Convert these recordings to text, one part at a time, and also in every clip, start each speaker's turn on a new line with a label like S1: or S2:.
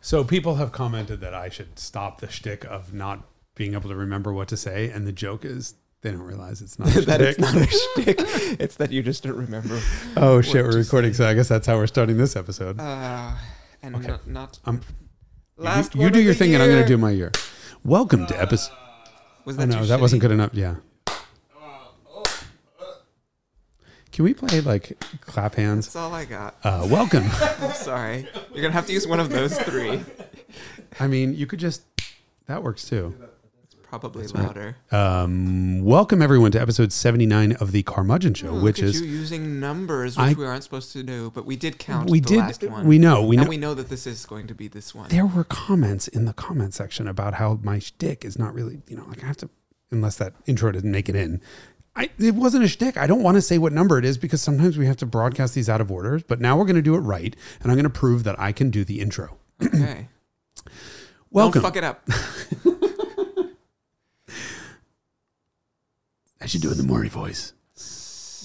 S1: So people have commented that I should stop the shtick of not being able to remember what to say, and the joke is they don't realize it's not a
S2: that it's
S1: shtick.
S2: not a shtick. It's that you just don't remember.
S1: oh shit, we're recording, so I guess that's how we're starting this episode.
S2: Uh, and
S1: Okay.
S2: not, not
S1: Um,
S2: last.
S1: you, you do your thing, and I'm going to do my year. Welcome to episode.
S2: Was
S1: Oh no, that wasn't good enough. Yeah. Can we play like clap hands?
S2: That's all I got.
S1: Uh, welcome.
S2: Sorry, you're gonna have to use one of those three.
S1: I mean, you could just. That works too.
S2: It's probably
S1: right.
S2: louder.
S1: Um, welcome everyone to episode 79 of the Carmudgeon Show,
S2: Oh, look
S1: which is
S2: you using numbers, which
S1: I-
S2: we aren't supposed to do, but we did count
S1: we
S2: the
S1: did
S2: last one.
S1: we know we know
S2: and we know that this is going to be this one.
S1: there were comments in the comment section about how my shtick is not really you know like I have to unless that intro didn't make it in. I, it wasn't a shtick. I don't want to say what number it is because sometimes we have to broadcast these out of order. But now we're going to do it right, and I'm going to prove that I can do the intro.
S2: Okay.
S1: Welcome.
S2: Don't fuck it up.
S1: I should do it in the Maury voice.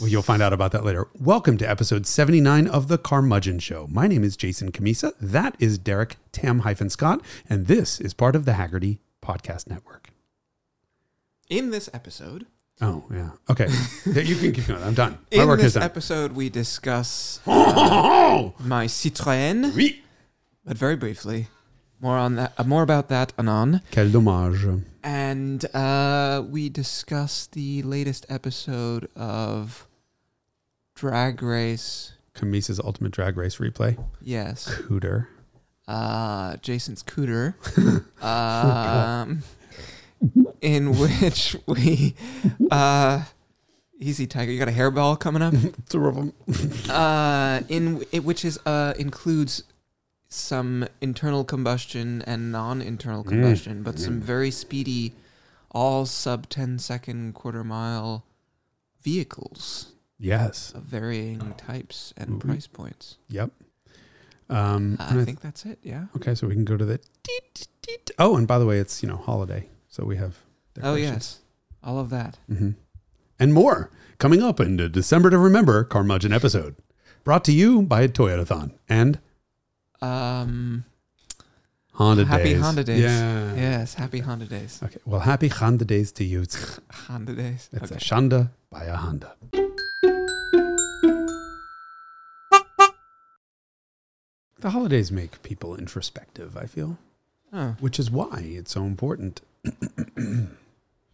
S1: Well, you'll find out about that later. Welcome to episode 79 of The Carmudgeon Show. My name is Jason Cammisa. That is Derek Tam hyphen Scott. And this is part of the Hagerty Podcast Network.
S2: In this episode,
S1: Oh, yeah. Okay. you can keep going. I'm done. My
S2: in
S1: work
S2: this
S1: is done.
S2: episode, we discuss
S1: Oh,
S2: my Citroën,
S1: oui.
S2: but very briefly. More on that. Uh, more about that anon.
S1: Quel dommage.
S2: And uh, we discuss the latest episode of Drag Race.
S1: Cammisa's Ultimate Drag Race replay.
S2: Yes.
S1: Cooter.
S2: Uh, Jason's Cooter. um, in which we. Uh, easy, Tiger. You got a hairball coming up?
S1: Two of them.
S2: uh, in it, which is uh, includes some internal combustion and non-internal
S1: Mm.
S2: combustion, but some
S1: Mm.
S2: very speedy, all sub 10 second quarter mile vehicles
S1: Yes.
S2: of varying types and
S1: Mhm.
S2: price points.
S1: Yep. Um, and
S2: I
S1: I
S2: think that's it. Yeah.
S1: Okay, so we can go to the. Deet, deet. Oh, and by the way, it's you know holiday, so we have.
S2: Oh yes, all of that.
S1: hmm And more coming up in the December to Remember Carmudgeon episode, brought to you by Toyotathon and
S2: Um,
S1: Honda
S2: happy
S1: Days.
S2: Honda days.
S1: Yeah.
S2: Yes, happy Honda days.
S1: Okay. Well, happy Honda Days to you.
S2: Honda days.
S1: it's
S2: okay.
S1: a Shanda by a Honda. The holidays make people introspective. I feel,
S2: Oh,
S1: which is why it's so important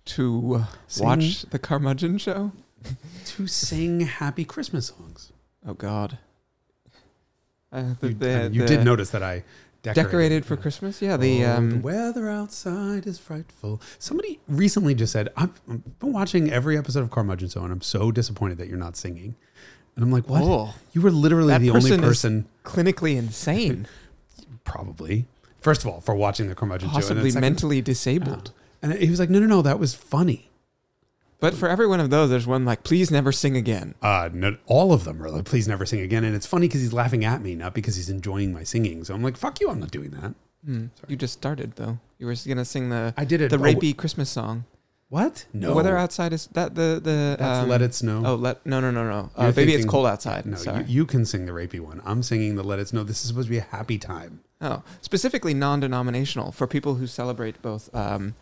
S2: to uh,
S1: Sing-
S2: watch the Carmudgeon show.
S1: to sing happy Christmas songs.
S2: Oh God. Uh, the,
S1: You,
S2: the,
S1: I mean, you
S2: the
S1: did notice that I decorated,
S2: decorated for
S1: yeah.
S2: Christmas. Yeah, the
S1: Oh, the
S2: um,
S1: weather outside is frightful. Somebody recently just said, I've, I've been watching every episode of Carmudgeon Show, and I'm so disappointed that you're not singing. And I'm like, what?
S2: oh,
S1: You were literally
S2: That
S1: the only
S2: person is-
S1: person,
S2: clinically insane,
S1: probably. First of all, for watching the Carmudgeon Show,
S2: possibly mentally disabled.
S1: And he was like, "No, no, no, that was funny."
S2: But for every one of those, there's one like, please never sing again.
S1: Uh, no, all of them are like, "Please never sing again," and it's funny because he's laughing at me, not because he's enjoying my singing. So I'm like, "Fuck you, I'm not doing that."
S2: Hmm. You just started though. You were gonna sing the
S1: I did it.
S2: the rapey Christmas song.
S1: What? No.
S2: The weather outside is that the the
S1: That's
S2: um,
S1: "Let It Snow."
S2: Oh, let no no no no. Uh, maybe it's cold outside.
S1: No,
S2: Sorry.
S1: you, you can sing the rapey one. I'm singing the Let It Snow. This is supposed to be a happy time.
S2: Oh, specifically non-denominational for people who celebrate both um,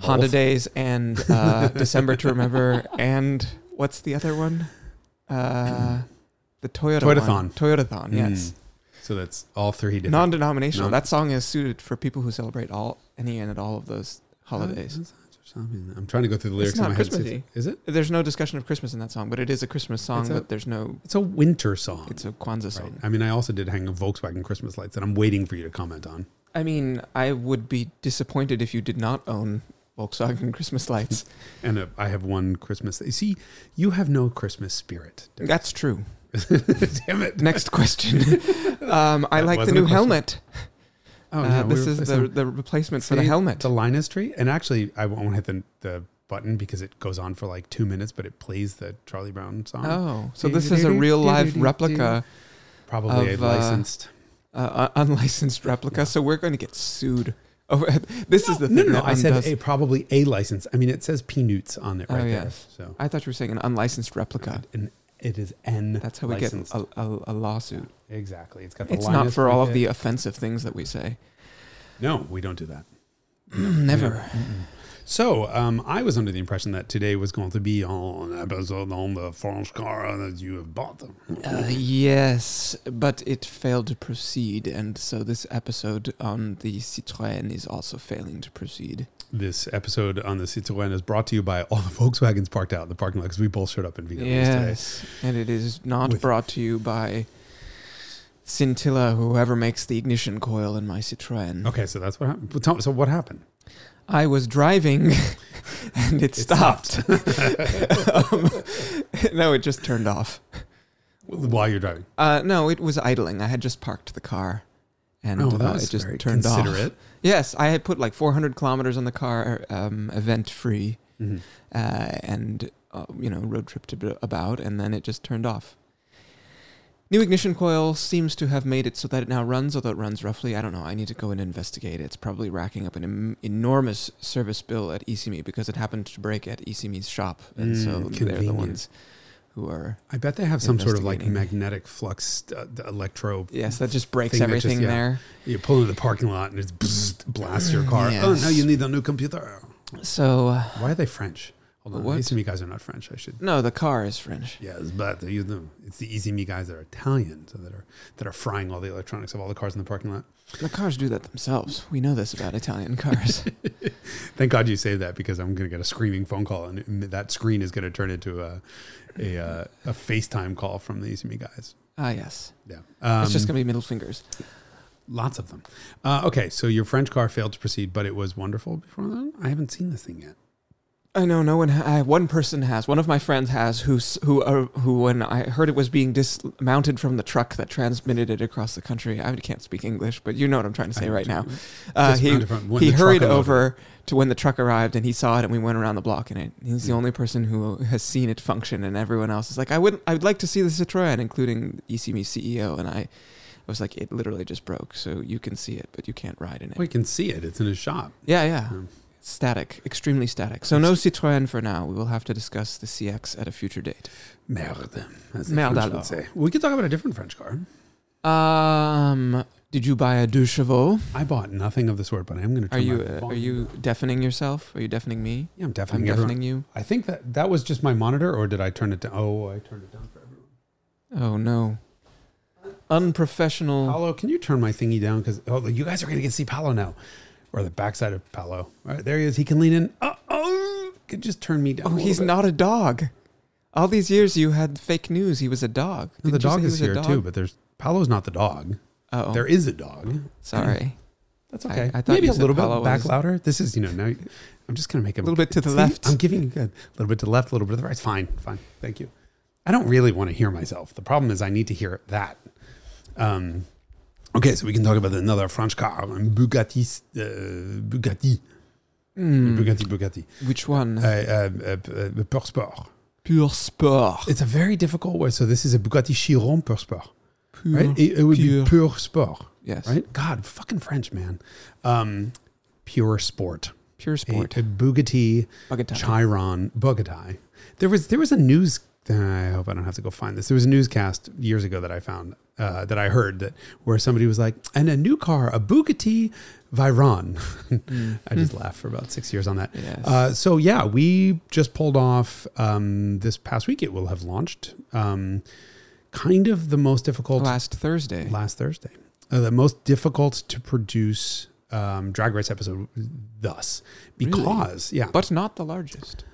S2: Honda Days and uh, December to Remember, and what's the other one? Uh, the Toyota
S1: Toyotathon.
S2: one. Toyotathon. Yes,
S1: Mm. So that's all three different.
S2: non-denominational.
S1: Non-
S2: that song is suited for people who celebrate all any and all of those holidays.
S1: I'm trying to go through the lyrics
S2: It's
S1: in
S2: not
S1: my head.
S2: Christmassy.
S1: Is it?
S2: There's no discussion of Christmas in that song, but it is a Christmas song.
S1: A-
S2: but there's no.
S1: It's a winter song.
S2: It's a Kwanzaa
S1: Right.
S2: song.
S1: I mean, I also did hang a Volkswagen Christmas lights that I'm waiting for you to comment on.
S2: I mean, I would be disappointed if you did not own Volkswagen Christmas lights.
S1: And uh, I have one Christmas. You see, you have no Christmas spirit.
S2: That's true.
S1: Damn it.
S2: Next question. um, I like the new helmet.
S1: Oh,
S2: Uh,
S1: yeah, we
S2: this
S1: were
S2: is the, the replacement for the
S1: See,
S2: helmet.
S1: The Linus tree. And actually, I won't hit the, the button because it goes on for like two minutes, but it plays the Charlie Brown song.
S2: oh, so this is a real live replica,
S1: Probably
S2: of,
S1: a
S2: uh,
S1: licensed.
S2: uh, un- unlicensed replica. So we're going to get sued. Oh, this is the thing.
S1: no, no.
S2: that
S1: I said a, probably a license. I mean, it says Peanuts on it
S2: Oh,
S1: right there.
S2: yes.
S1: So
S2: I thought you were saying an unlicensed replica.
S1: And It is N.
S2: That's how we
S1: licensed.
S2: get a, a, a lawsuit.
S1: exactly. It's got the. Line.
S2: It's not for all of the offensive things that we say.
S1: No, we don't do that.
S2: Never.
S1: So, um, I was under the impression that today was going to be an episode on the French car that you have bought them.
S2: Uh, yes, but it failed to proceed, and so this episode on the Citroën is also failing to proceed.
S1: This episode on the Citroën is brought to you by all the Volkswagens parked out in the parking lot because we both showed up in today.
S2: Yes, and it is not
S1: With-
S2: brought to you by Scintilla, whoever makes the ignition coil in my Citroën.
S1: Okay, so that's what happened. So what happened?
S2: I was driving, and it, stopped. um, no, it just turned off.
S1: While you're driving.
S2: Uh, no, it was idling. I had just parked the car, and
S1: oh,
S2: uh, it just turned off. Yes, I had put like 400 kilometers on the car, um, event free,
S1: Mhm.
S2: uh, and uh, you know road trip to about, and then it just turned off. New ignition coil seems to have made it so that it now runs, although it runs roughly. I don't know. I need to go and investigate. It's probably racking up an em- enormous service bill at ISSIMI because it happened to break at ISSIMI's shop, and so
S1: Mm,
S2: they're the ones who are.
S1: I bet they have some sort of like magnetic flux uh, electro.
S2: Yes, that just breaks
S1: Thing that just-
S2: everything
S1: yeah.
S2: there.
S1: You pull into the parking lot and it's bzzzt, blasts your car. Oh,
S2: Yes.
S1: now you need a new computer.
S2: So uh,
S1: Why are they French? Hold on.
S2: What?
S1: ISSIMI guys are not French. I should.
S2: no, the car is French.
S1: Yes, but you know, it's the ISSIMI guys that are Italian, so that are that are frying all the electronics of all the cars in the parking lot.
S2: The cars do that themselves. We know this about Italian cars.
S1: Thank God you saved that because I'm going to get a screaming phone call and that screen is going to turn into a a, uh, a FaceTime call from the ISSIMI guys.
S2: ah, yes.
S1: Yeah, um,
S2: It's just going to be middle fingers.
S1: lots of them. Uh, okay, so your French car failed to proceed, but it was wonderful before then. I haven't seen this thing yet.
S2: I know no one. Ha- one person has. One of my friends has. Who who uh, who when I heard it was being dismounted from the truck that transmitted it across the country. I can't speak English, but you know what I'm trying to say
S1: I-
S2: right now. Uh, he
S1: Dismounted from- when
S2: he hurried over to when the truck arrived and he saw it and we went around the block in it. He's the only person who has seen it function and everyone else is like, I would I would like to see the Citroen, including ISSIMI CEO. And I I was like, it literally just broke, so you can see it, but you can't ride in it.
S1: Well, you can see it. It's in his shop.
S2: Yeah, yeah.
S1: Um,
S2: Static, extremely static. So no Citroën for now. We will have to discuss the CX at a future date.
S1: Merde, as the
S2: Merde
S1: French would
S2: alors.
S1: say. We could talk about a different French car.
S2: Um, did you buy a deux chevaux?
S1: I bought nothing of the sort, but I am going to.
S2: Are you
S1: my
S2: uh, are
S1: volume
S2: you deafening yourself? Are you deafening me?
S1: Yeah, I'm deafening.
S2: I'm
S1: deafening everyone.
S2: deafening you.
S1: I think that that was just my monitor, or did I turn it down? Oh, I turned it down for everyone.
S2: Oh no. Unprofessional.
S1: Paolo, can you turn my thingy down? Because oh, you guys are going to get to see Paolo now, or the backside of Paolo. All right, there he is. He can lean in. Oh, oh could just turn me down.
S2: Oh, he's
S1: bit.
S2: not a dog. All these years you had fake news. He was a dog.
S1: No, the
S2: Didn't you say
S1: dog is here too, but there's Paolo's not the dog.
S2: Oh,
S1: There is a dog.
S2: sorry.
S1: That's okay.
S2: I thought
S1: Maybe a little bit back
S2: was-
S1: louder. This is, you know, now I'm just going to make
S2: A little bit to the
S1: See,
S2: left.
S1: I'm giving. A little bit to the left, a little bit to the right. It's fine. Fine. Thank you. I don't really want to hear myself. The problem is I need to hear that. Um, okay, so we can talk about another French car, Bugatti, uh, Bugatti,
S2: Hmm,
S1: Bugatti, Bugatti,
S2: Which one?
S1: uh, uh, uh, uh, Pur Sport.
S2: Pure sport.
S1: It's a very difficult word. So this is a Bugatti Chiron Pure Sport,
S2: Pure.
S1: right? It, it would
S2: pure.
S1: be Pure Sport,
S2: Yes.
S1: right? God, fucking French, man. Um, pure Sport.
S2: Pure
S1: A,
S2: sport.
S1: a Bugatti
S2: Bugatti.
S1: Chiron Bugatti. There was there was a news. I hope I don't have to go find this. There was a newscast years ago that I found uh, that I heard that where somebody was like, and a new car, a Bugatti Veyron.
S2: Mm.
S1: I just laughed for about six years on that.
S2: Yes.
S1: Uh, so yeah, we just pulled off um, this past week. It will have launched. Um, kind of the most difficult
S2: Last Thursday.
S1: last Thursday. Uh, the most difficult to produce um, drag race episode thus
S2: Really?
S1: because yeah
S2: but not the largest.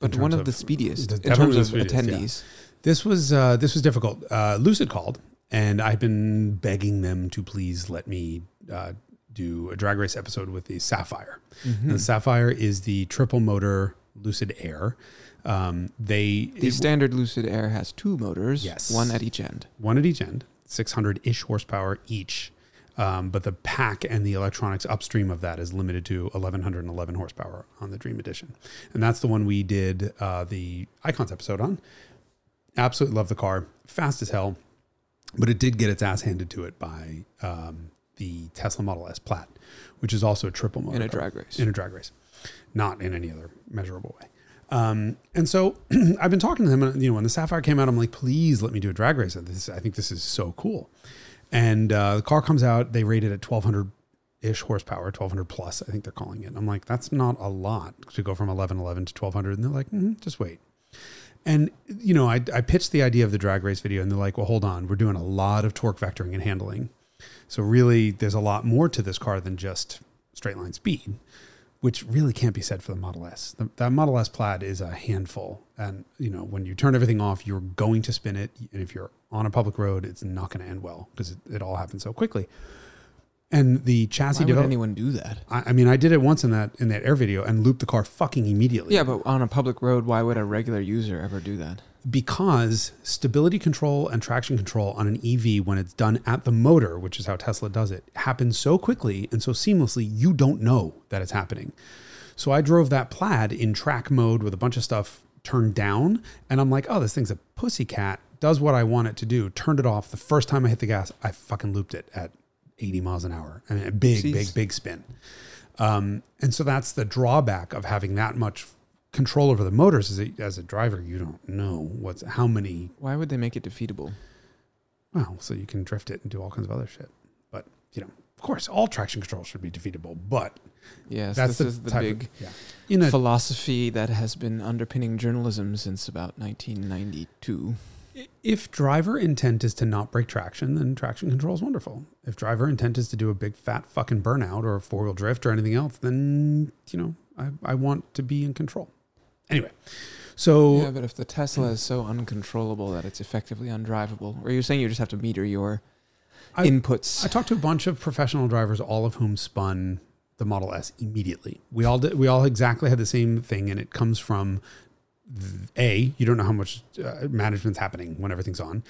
S2: But one
S1: terms
S2: of the speediest
S1: the-
S2: in terms of
S1: speediest, yeah.
S2: attendees.
S1: This was uh, this was difficult. Uh, Lucid called, and I've been begging them to please let me uh, do a drag race episode with the Sapphire.
S2: Mhm.
S1: And the Sapphire is the triple motor Lucid Air. Um, they
S2: The
S1: it-
S2: standard Lucid Air has two motors,
S1: Yes.
S2: one at each end.
S1: one at each end, 600 ish horsepower each. Um, but the pack and the electronics upstream of that is limited to 1111 horsepower on the Dream Edition. And that's the one we did uh, the Icons episode on. Absolutely love the car. Fast as hell. But it did get its ass handed to it by um, the Tesla Model S Plaid, which is also a triple motor
S2: in a
S1: car
S2: drag race.
S1: in a drag race, not in any other measurable way. Um, and so I've been talking to them, and you know, when the Sapphire came out, I'm like, please let me do a drag race. This, I think this is so cool. And uh, the car comes out, they rate it at 1200 ish horsepower, 1200 plus, I think they're calling it. I'm like, that's not a lot to go from 1111 to 1200. And they're like, mm-hmm, just wait. And, you know, I, I pitched the idea of the drag race video, and they're like, well, hold on, we're doing a lot of torque vectoring and handling. So, really, there's a lot more to this car than just straight line speed which really can't be said for the Model S. The, that Model S Plaid is a handful, and you know when you turn everything off, you're going to spin it, and if you're on a public road, it's not going to end well because it, it, all happens so quickly. And the chassis.
S2: Why would develop- anyone do that?
S1: I, I, mean, I did it once in that in that air video and looped the car fucking immediately.
S2: Yeah, but on a public road, why would a regular user ever do that?
S1: Because stability control and traction control on an EV, when it's done at the motor, which is how Tesla does it, happens so quickly and so seamlessly, you don't know that it's happening. So I drove that plaid in track mode with a bunch of stuff turned down, and I'm like, oh, this thing's a pussycat, does what I want it to do. Turned it off. The first time I hit the gas, I fucking looped it at 80 miles an hour. I mean, a big, Jeez. big, big spin. Um, and so that's the drawback of having that much control over the motors as a, as a driver, you don't know what's how many.
S2: Why would they make it defeatable?
S1: Well, so you can drift it and do all kinds of other shit. But you know, of course, all traction control should be defeatable. But
S2: yes, that's this the is the big of, yeah. In a, philosophy that has been underpinning journalism since about 1992.
S1: If driver intent is to not break traction, then traction control is wonderful. If driver intent is to do a big fat fucking burnout or a four wheel drift or anything else, then you know I, I want to be in control. Anyway, so
S2: yeah, but if the Tesla is so uncontrollable that it's effectively undrivable, or you're saying you just have to meter your I, inputs?
S1: I talked to a bunch of professional drivers, all of whom spun the Model S immediately. We all did, we all exactly had the same thing, and it comes from a you don't know how much uh, management's happening when everything's on.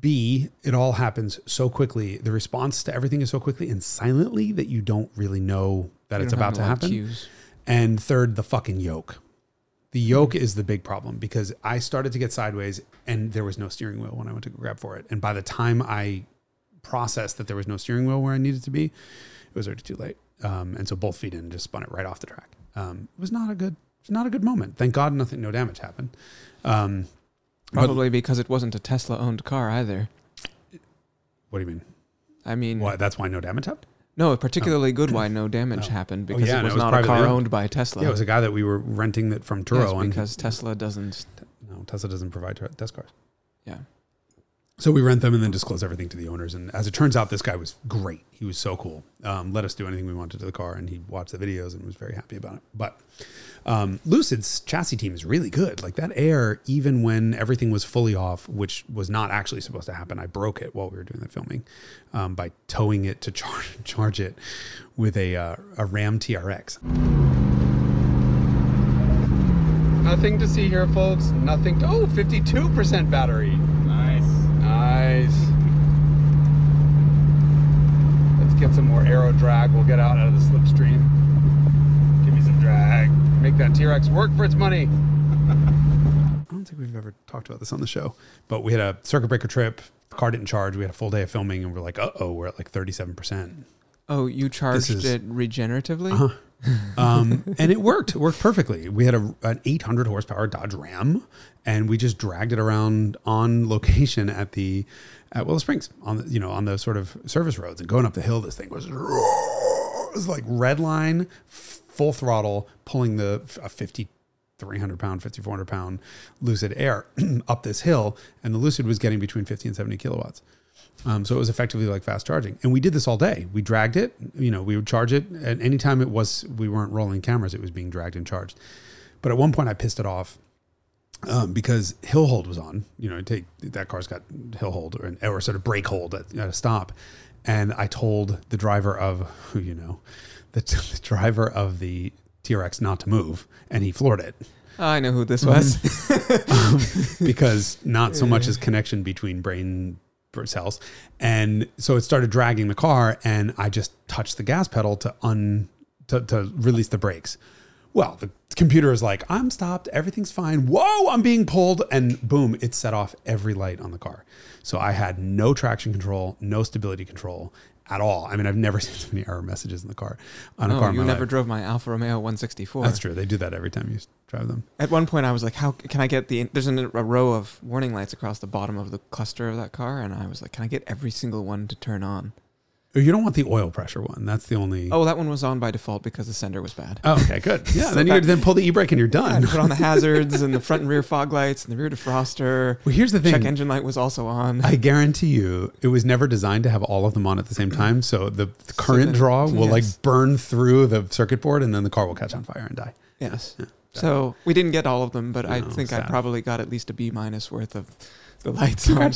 S1: B, it all happens so quickly. The response to everything is so quickly and silently that you don't really know that you it's about to happen. And third, the fucking yoke. The yoke is the big problem because I started to get sideways and there was no steering wheel when I went to grab for it. And by the time I processed that there was no steering wheel where I needed to be, it was already too late. Um, and so both feet in just spun it right off the track. Um, it was not a good, not a good moment. Thank God, nothing, no damage happened. Um,
S2: Probably but, because it wasn't a Tesla owned car either.
S1: What do you mean?
S2: I mean,
S1: that's why no damage happened.
S2: No, particularly oh. good why no damage oh. happened oh, because oh, yeah, it was, it was not a car owned by Tesla.
S1: Yeah, it was a guy that we were renting that from Turo.
S2: Yes, because Tesla doesn't.
S1: No, Tesla doesn't provide test cars.
S2: Yeah.
S1: So we rent them and then disclose everything to the owners. And as it turns out, this guy was great. He was so cool. Um, let us do anything we wanted to the car, and he watched the videos and was very happy about it. But um, Lucid's chassis team is really good. Like that air, even when everything was fully off, which was not actually supposed to happen, I broke it while we were doing the filming um, by towing it to charge, charge it with a, uh, a Ram TRX.
S3: Nothing to see here, folks. Nothing to. Oh, 52% battery.
S4: Nice.
S3: Nice. Let's some more aero drag. We'll get out of the slipstream. Give me some drag make that T-Rex work for its money.
S1: I don't think we've ever talked about this on the show, but we had a circuit breaker trip. The car didn't charge. We had a full day of filming, and we're like, uh oh, we're at like thirty-seven percent.
S2: Oh, you charged is, it regeneratively? Uh-huh.
S1: um, and it worked. It worked perfectly. We had a, an 800 horsepower Dodge Ram, and we just dragged it around on location at the at Willow Springs on the you know on the sort of service roads and going up the hill. This thing was it was like red line full throttle, pulling the a 50, 300 pound, 5,400 pound Lucid Air up this hill. And the Lucid was getting between 50 and 70 kilowatts. Um, so it was effectively like fast charging. And we did this all day. We dragged it, you know, we would charge it. And anytime it was, we weren't rolling cameras, it was being dragged and charged. But at one point I pissed it off um, because hill hold was on. You know, take that car's got hill hold or, or sort of brake hold at, at, a stop, and I told the driver of who you know, the, the driver of the TRX not to move, and he floored it.
S2: Oh, I know who this was.
S1: um, because not so much as connection between brain cells. And so it started dragging the car, and I just touched the gas pedal to un to, to release the brakes. Well, the computer is like, I'm stopped, everything's fine. Whoa, I'm being pulled. And boom, it set off every light on the car. So I had no traction control, no stability control at all. I mean, I've never seen so many error messages in the car. On a
S2: Oh,
S1: car
S2: you never
S1: life.
S2: drove my Alfa Romeo 164.
S1: That's true. They do that every time you drive them.
S2: At one point, I was like, "How can I get the?" There's an, a row of warning lights across the bottom of the cluster of that car, and I was like, "Can I get every single one to turn on?"
S1: You don't want the oil pressure one. That's the only.
S2: Oh, that one was on by default because the sender was bad.
S1: Oh, okay, good. Yeah,
S2: So
S1: then you
S2: that-
S1: then pull the e-brake and you're done.
S2: to put on the hazards and the front and rear fog lights and the rear defroster.
S1: Well, here's the thing.
S2: Check engine light was also on.
S1: I guarantee you, it was never designed to have all of them on at the same mm-hmm. time. So the current
S2: then-
S1: draw will like burn through the circuit board, and then the car will catch on fire and die.
S2: yes.
S1: Yeah.
S2: So we didn't get all of them, but I
S1: No,
S2: think I probably got at least a B minus worth of the lights on.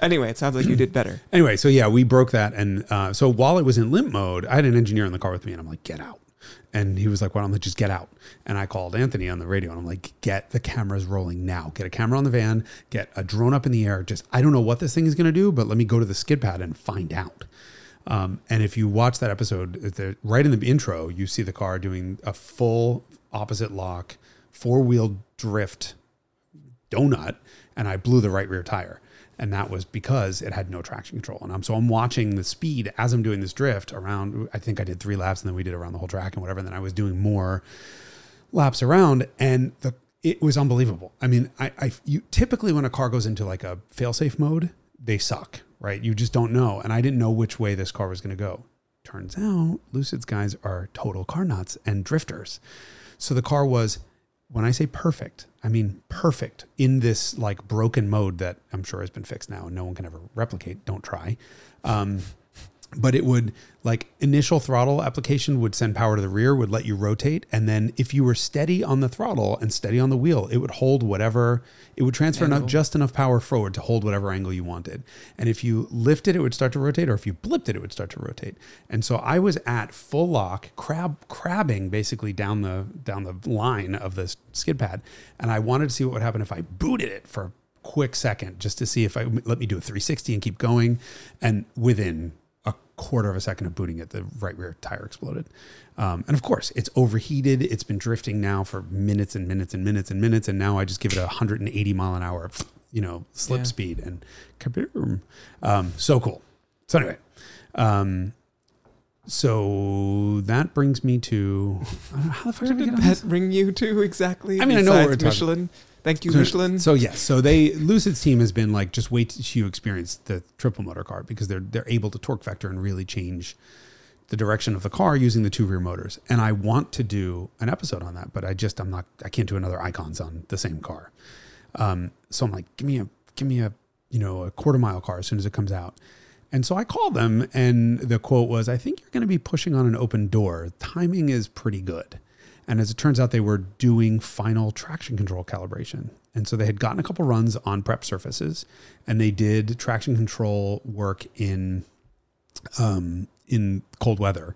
S2: Anyway, it sounds like you did better.
S1: Anyway, so yeah, we broke that, and uh, so while it was in limp mode, I had an engineer in the car with me, and I'm like, "Get out!" And he was like, "Why don't I just get out?" And I called Anthony on the radio, and I'm like, "Get the cameras rolling now. Get a camera on the van. Get a drone up in the air. Just I don't know what this thing is going to do, but let me go to the skid pad and find out." Um, and if you watch that episode, the, right in the intro, you see the car doing a full opposite lock, four wheel drift donut, and I blew the right rear tire. And that was because it had no traction control. And I'm so I'm watching the speed as I'm doing this drift around. I think I did three laps, and then we did around the whole track and whatever. And then I was doing more laps around, and the it was unbelievable. I mean, I, I you typically when a car goes into like a failsafe mode, they suck, right? You just don't know. And I didn't know which way this car was going to go. Turns out Lucid's guys are total car nuts and drifters. So the car was, when I say perfect, I mean perfect in this like broken mode that I'm sure has been fixed now and no one can ever replicate. Don't try. Um, but it would like initial throttle application would send power to the rear would let you rotate and then if you were steady on the throttle and steady on the wheel it would hold whatever it would transfer
S2: Angle.
S1: just enough power forward to hold whatever angle you wanted. And if you lifted it it would start to rotate or if you blipped it it would start to rotate. And so i was at full lock crab crabbing basically down the down the line of this skid pad and i wanted to see what would happen if i booted it for a quick second just to see if i let me do a 360 and keep going. And within a quarter of a second of booting it, the right rear tire exploded. Um, and of course, it's overheated. It's been drifting now for minutes and minutes and minutes and minutes. And now I just give it a 180 mile an hour, you know, slip
S2: Yeah.
S1: speed and kaboom. Um, so cool. So anyway, um, so that brings me to know, how the fuck did
S2: did that bring you to exactly?
S1: I mean, I know we're talking-
S2: Michelin. Thank you,
S1: So-
S2: Michelin.
S1: So yes, so they Lucid's team has been like just wait till you experience the triple motor car because they're they're able to torque vector and really change the direction of the car using the two rear motors. And I want to do an episode on that, but I just I'm not I can't do another icons on the same car. Um, so I'm like, give me a give me a you know a quarter mile car as soon as it comes out. And so I called them, and the quote was, "I think you're going to be pushing on an open door. Timing is pretty good." And as it turns out, they were doing final traction control calibration. And so they had gotten a couple runs on prep surfaces, and they did traction control work in um, in cold weather,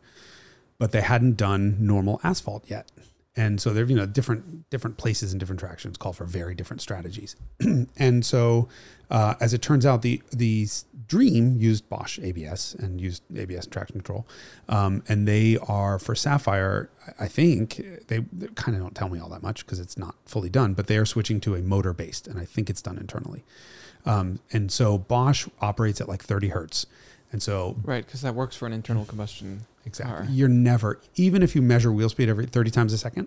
S1: but they hadn't done normal asphalt yet. And so they're you know different different places and different tractions call for very different strategies. and so uh, as it turns out, the the Dream used Bosch ABS and used ABS traction control, um, and they are for Sapphire. I think they, they kind of don't tell me all that much because it's not fully done, but they are switching to a motor based, and I think it's done internally. Um, and so Bosch operates at like 30 hertz, and so
S2: right, because that works for an internal combustion.
S1: Exactly.
S2: car.
S1: You're never, even if you measure wheel speed every 30 times a second,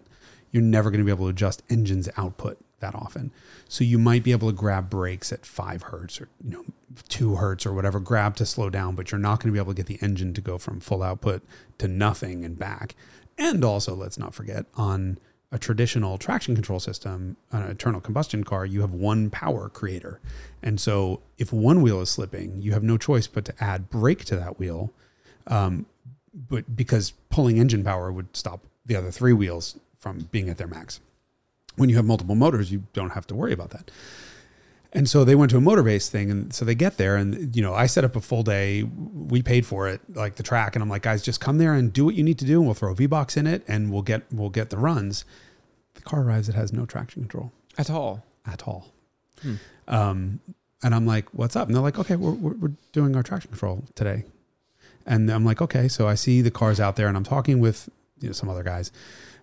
S1: you're never going to be able to adjust engine's output that often. So you might be able to grab brakes at five hertz or, you know, two hertz or whatever, grab to slow down, but you're not going to be able to get the engine to go from full output to nothing and back. And also, let's not forget, on a traditional traction control system, on an internal combustion car, you have one power creator. And so if one wheel is slipping, you have no choice but to add brake to that wheel um, but because pulling engine power would stop the other three wheels from being at their max. When you have multiple motors, you don't have to worry about that. And so they went to a motor based thing, and so they get there, and you know, I set up a full day. We paid for it, like the track, and I'm like, guys, just come there and do what you need to do, and we'll throw a V box in it, and we'll get we'll get the runs. The car arrives; it has no traction control
S2: At all.
S1: at all.
S2: Hmm.
S1: Um, and I'm like, what's up? And they're like, okay, we're, we're, we're doing our traction control today. And I'm like, okay. So I see the cars out there and I'm talking with you know some other guys,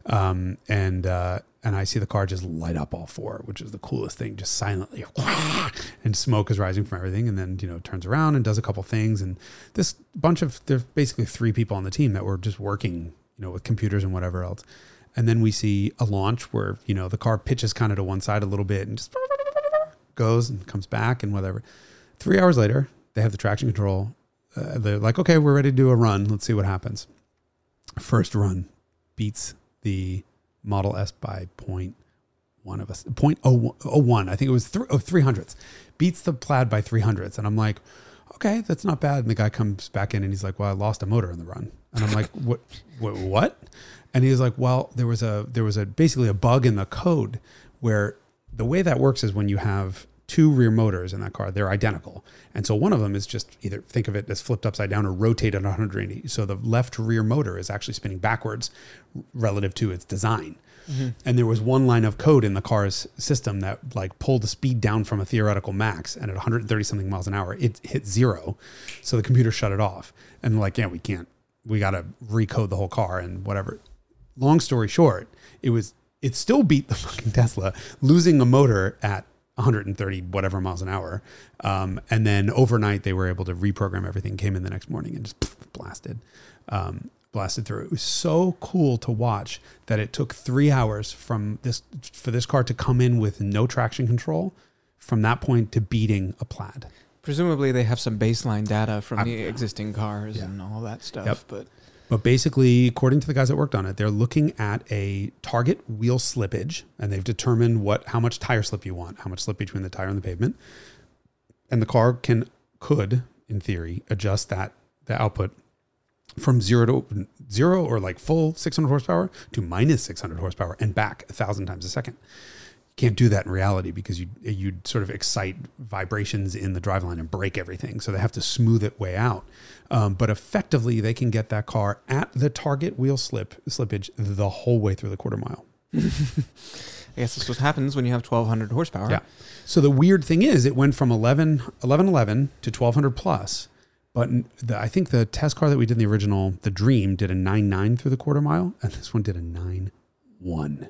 S1: um, and uh, and I see the car just light up all four, which is the coolest thing, just silently, and smoke is rising from everything, and then you know turns around and does a couple things, and this bunch of there's basically three people on the team that were just working, you know, with computers and whatever else, and then we see a launch where you know the car pitches kind of to one side a little bit and just goes and comes back and whatever. Three hours later, they have the traction control. Uh, they're like, okay, we're ready to do a run. Let's see what happens. First run beats the Model S by point one of us, point oh, oh one. I think it was three, oh, three hundredths. Beats the Plaid by three hundredths. And I'm like, okay, that's not bad. And the guy comes back in and he's like, well, I lost a motor in the run. And I'm like, what, what, what? And he's like, well, there was a, there was a, basically a bug in the code where the way that works is when you have two rear motors in that car, they're identical. And so one of them is just either think of it as flipped upside down or rotated 180. So the left rear motor is actually spinning backwards relative to its design. Mm-hmm. And there was one line of code in the car's system that like pulled the speed down from a theoretical max and at 130 something miles an hour, it hit zero. So the computer shut it off. And like, yeah, we can't, we got to recode the whole car and whatever. Long story short, it was, it still beat the fucking Tesla, losing a motor at 130 whatever miles an hour. Um, and then overnight they were able to reprogram everything, came in the next morning and just blasted, um, blasted through. It was so cool to watch that it took three hours from this for this car to come in with no traction control from that point to beating a plaid.
S2: Presumably they have some baseline data from
S1: I-
S2: the existing cars
S1: Yeah.
S2: and all that stuff,
S1: Yep.
S2: but
S1: But basically, according to the guys that worked on it, they're looking at a target wheel slippage, and they've determined what how much tire slip you want, how much slip between the tire and the pavement, and the car can could, in theory, adjust that the output from zero to zero or like full 600 horsepower to minus 600 horsepower and back a thousand times a second. You can't do that in reality because you you'd sort of excite vibrations in the driveline and break everything. So they have to smooth it way out. Um, but effectively, they can get that car at the target wheel slip slippage the whole way through the quarter mile.
S2: I guess this is what happens when you have 1200 horsepower.
S1: Yeah. So the weird thing is, it went from 11, 11, 11 to 1200 plus. But the, I think the test car that we did in the original, the Dream, did a 9 9 through the quarter mile, and this one did a 9 1.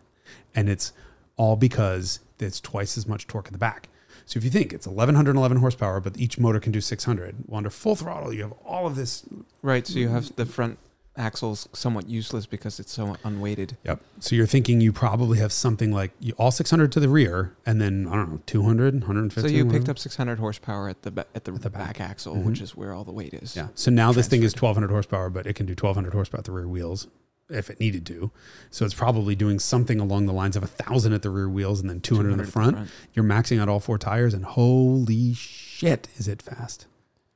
S1: And it's all because it's twice as much torque in the back. So if you think it's 1111 horsepower, but each motor can do 600, well, under full throttle, you have all of this.
S2: Right, so you have the front axles somewhat useless because it's so unweighted.
S1: Yep. So you're thinking you probably have something like you, all 600 to the rear, and then, I don't know, 200, 150.
S2: So you picked
S1: whatever.
S2: up 600 horsepower at the ba- at the,
S1: At the
S2: back,
S1: back.
S2: axle,
S1: Mhm.
S2: which is where all the weight is.
S1: Yeah. So now this thing is 1200 horsepower, but it can do 1200 horsepower at the rear wheels if it needed to. So it's probably doing something along the lines of a thousand at the rear wheels and then 200, in the
S2: 200 at
S1: front. You're maxing out all four tires, and holy shit, is it fast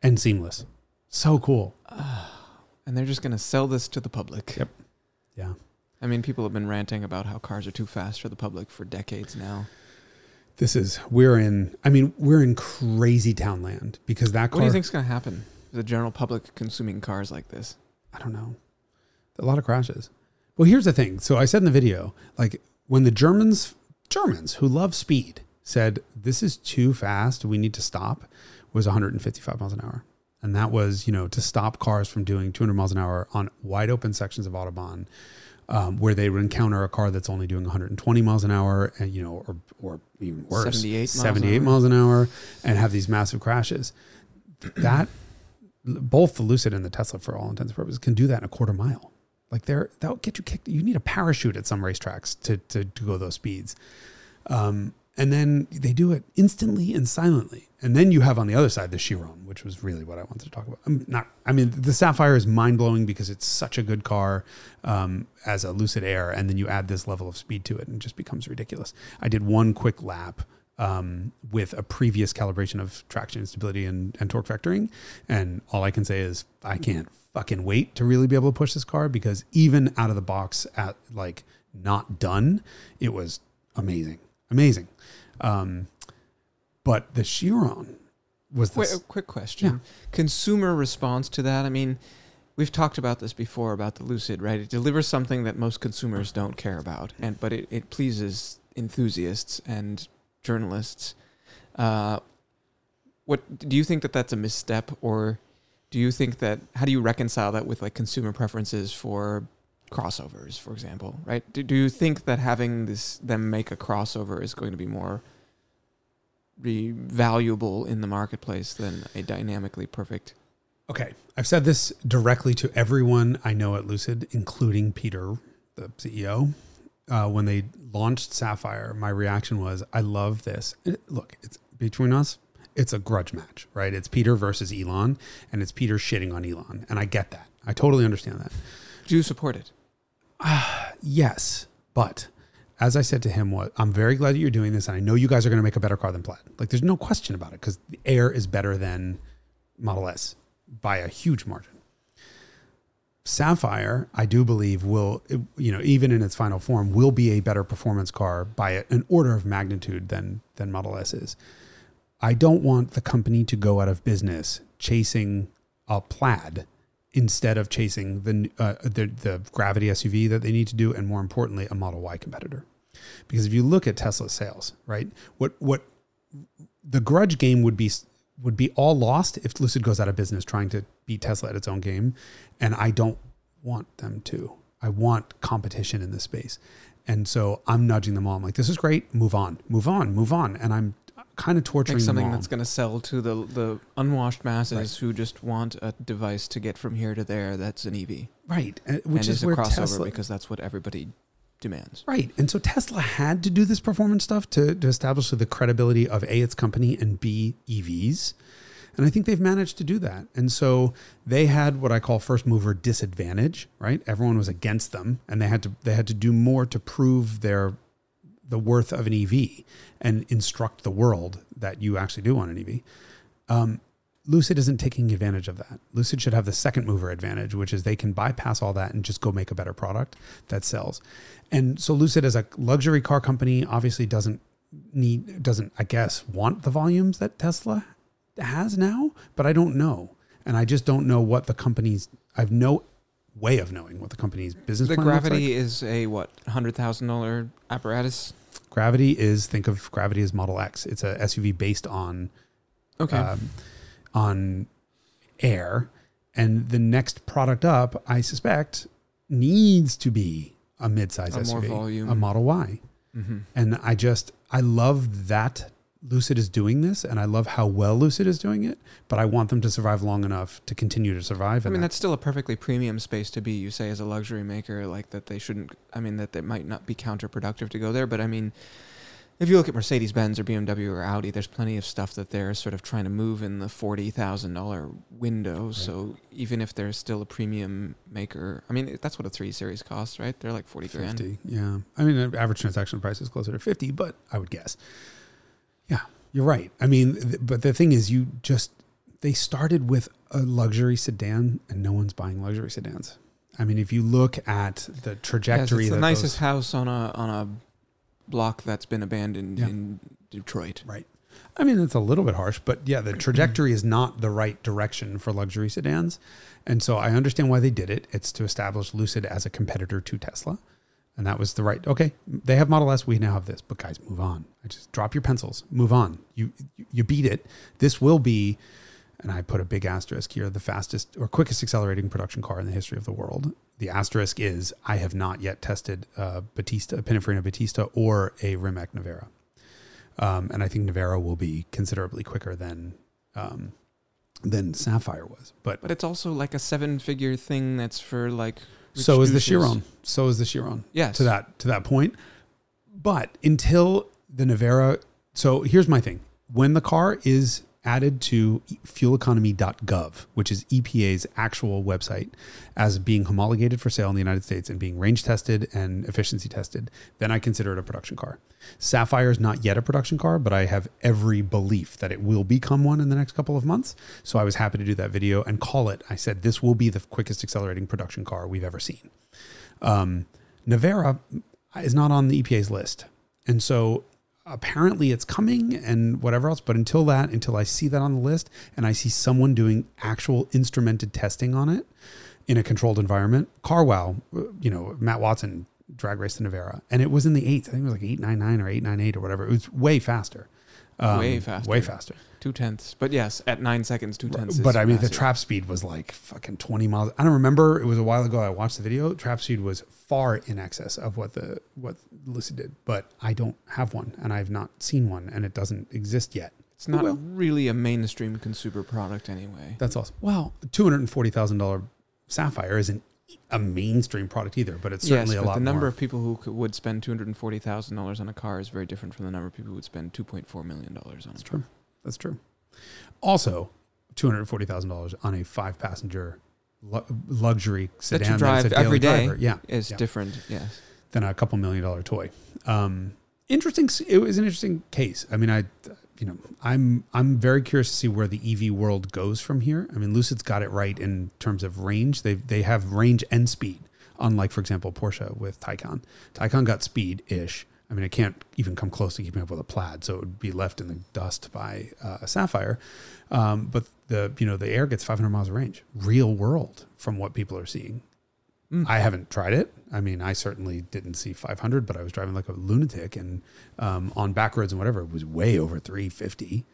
S1: and seamless? So cool.
S2: And they're just going to sell this to the public.
S1: Yep. Yeah.
S2: I mean, people have been ranting about how cars are too fast for the public for decades now.
S1: This is we're in. I mean, we're in crazy town land because that car.
S2: What do you think's going to happen? The general public consuming cars like this.
S1: I don't know. A lot of crashes. Well, here's the thing. So I said in the video, like when the Germans, Germans who love speed, said this is too fast, we need to stop, was 155 miles an hour, and that was you know to stop cars from doing 200 miles an hour on wide open sections of autobahn. Um, where they would encounter a car that's only doing 120 miles an hour, and you know, or or even worse,
S2: 78 miles an
S1: 78
S2: hour.
S1: miles an hour, and have these massive crashes. That both the Lucid and the Tesla, for all intents and purposes, can do that in a quarter mile. Like they're that'll get you kicked. You need a parachute at some racetracks to to, to go those speeds. Um, and then they do it instantly and silently. And then you have on the other side the Chiron, which was really what I wanted to talk about. I'm not, I mean, the Sapphire is mind blowing because it's such a good car um, as a Lucid Air, and then you add this level of speed to it, and it just becomes ridiculous. I did one quick lap um, with a previous calibration of traction stability and, and torque vectoring, and all I can say is I can't fucking wait to really be able to push this car because even out of the box at like not done, it was amazing, amazing. Um, but the Chiron was
S2: Wait,
S1: this,
S2: a quick question. Consumer response to that? I mean, we've talked about this before about the Lucid, right? It delivers something that most consumers don't care about, and but it, it pleases enthusiasts and journalists. Uh, what do you think that that's a misstep, or do you think that how do you reconcile that with like consumer preferences for crossovers, for example, right? Do, do you think that having this them make a crossover is going to be more be valuable in the marketplace than a dynamically perfect?
S1: Okay. I've said this directly to everyone I know at Lucid, including Peter, the CEO. Uh, when they launched Sapphire, my reaction was, I love this. It- look, it's between us, it's a grudge match, right? It's Peter versus Elon, and it's Peter shitting on Elon. And I get that. I totally understand that.
S2: Do you support it?
S1: Yes, but as I said to him, what I'm very glad that you're doing this, and I know you guys are going to make a better car than Plaid. Like, there's no question about it because the Air is better than Model S by a huge margin. Sapphire, I do believe, will you know even in its final form, will be a better performance car by an order of magnitude than than Model S is. I don't want the company to go out of business chasing a Plaid instead of chasing the, uh, the the Gravity SUV that they need to do, and more importantly, a Model Y competitor. Because if you look at Tesla's sales, right, what what the grudge game would be would be all lost if Lucid goes out of business trying to beat Tesla at its own game, and I don't want them to. I want competition in this space, and so I'm nudging them all. I'm like, this is great. Move on, move on, move on, and I'm kind of torturing
S2: Make
S1: them
S2: something that's going to sell to the the unwashed masses
S1: Right.
S2: who just want a device to get from here to there. That's an EV,
S1: right, uh, which
S2: and
S1: is
S2: is a
S1: where
S2: crossover
S1: Tesla
S2: because that's what everybody demands.
S1: Right. And so Tesla had to do this performance stuff to, to establish the credibility of A, its company, and B, EVs. And I think they've managed to do that. And so they had what I call first mover disadvantage, right? Everyone was against them and they had to they had to do more to prove their the worth of an EV and instruct the world that you actually do want an EV. Um, Lucid isn't taking advantage of that. Lucid should have the second mover advantage, which is they can bypass all that and just go make a better product that sells. And so Lucid as a luxury car company obviously doesn't need doesn't I guess want the volumes that Tesla has now, but I don't know. And I just don't know what the company's I have no way of knowing what the company's business
S2: The
S1: plan
S2: Gravity
S1: like.
S2: is a what hundred thousand dollar apparatus.
S1: Gravity is think of Gravity as Model X. It's a SUV based on
S2: Okay,
S1: um, on air. And the next product up, I suspect, needs to be a midsize
S2: A
S1: SUV, a Model Y.
S2: hmm
S1: And I just, I love that Lucid is doing this, and I love how well Lucid is doing it. But I want them to survive long enough to continue to survive.
S2: I mean,
S1: that-
S2: that's still a perfectly premium space to be. You say as a luxury maker, like that they shouldn't. I mean, that it might not be counterproductive to go there. But I mean, if you look at Mercedes Benz or BMW or Audi, there's plenty of stuff that they're sort of trying to move in the forty thousand dollar window. So even if they're still a premium maker, I mean, that's what a three series costs, right? They're like forty grand.
S1: 50. Yeah. I mean, the average transaction price is closer to 50, but I would guess. Yeah, you're right. I mean, th- but the thing is, you just, they started with a luxury sedan and no one's buying luxury sedans. I mean, if you look at the
S2: Yes,
S1: trajectory,
S2: it's the nicest
S1: those-
S2: house on a on a block that's been abandoned
S1: Yeah.
S2: in Detroit.
S1: Right. I mean, it's a little bit harsh, but yeah, the trajectory is not the right direction for luxury sedans. And so I understand why they did it. It's to establish Lucid as a competitor to Tesla. And that was the right, okay, they have Model S, we now have this. But guys, move on. I just drop your pencils, move on. You, you beat it. This will be, and I put a big asterisk here, the fastest or quickest accelerating production car in the history of the world. The asterisk is I have not yet tested uh, Battista, Pininfarina Battista, or a Rimac Nevera. Um, and I think Nevera will be considerably quicker than um, than Sapphire was. But
S2: But it's also like a seven figure thing that's for like.
S1: So is the. Chiron. So is the Chiron.
S2: Yes.
S1: To that to that point. But until the Nevera, so here's my thing: when the car is added to fueleconomy.gov, which is EPA's actual website, as being homologated for sale in the United States and being range tested and efficiency tested, then I consider it a production car. Sapphire is not yet a production car, but I have every belief that it will become one in the next couple of months. So I was happy to do that video and call it. I said, this will be the quickest accelerating production car we've ever seen. Um, Nevera is not on the EPA's list. And so apparently it's coming and whatever else. But until that, until I see that on the list and I see someone doing actual instrumented testing on it in a controlled environment, CarWow, you know, Mat Watson drag raced the Nevera and it was in the eights. I think it was like 899 or 898 or whatever. It was way faster. Um,
S2: Way faster.
S1: Way faster.
S2: Two tenths. But yes, at nine seconds, two tenths.
S1: but I mean, the trap speed was like fucking 20 miles. I don't remember. It was a while ago. I watched the video. Trap speed was far in excess of what the what Lucid did. But I don't have one, and I've not seen one, and it doesn't exist yet.
S2: It's not oh,
S1: will.
S2: really a mainstream consumer product anyway.
S1: That's awesome. Well, two hundred and forty thousand dollar Sapphire isn't a mainstream product either, but it's certainly
S2: yes,
S1: a
S2: but
S1: lot
S2: the number
S1: more.
S2: of people who could, would spend two hundred and forty thousand dollars on a car is very different from the number of people who would spend two point four million dollars on
S1: That's
S2: it.
S1: true. That's true. Also, two hundred forty thousand dollars on a five passenger lu- luxury sedan
S2: That you
S1: that's
S2: drive
S1: a
S2: every day
S1: driver. Yeah,
S2: is
S1: yeah.
S2: different. Yes.
S1: than a couple million dollar toy. Um, interesting. It was an interesting case. I mean, I, you know, I'm I'm very curious to see where the EV world goes from here. I mean, Lucid's got it right in terms of range. They they have range and speed, unlike for example Porsche with Taycan. Taycan got speed ish. I mean, it can't even come close to keeping up with a Plaid, so it would be left in the dust by uh, a Sapphire. Um, but the you know the Air gets 500 miles of range, real world from what people are seeing.
S2: Mm.
S1: I haven't tried it. I mean, I certainly didn't see 500, but I was driving like a lunatic and um, on back roads and whatever, it was way over 350.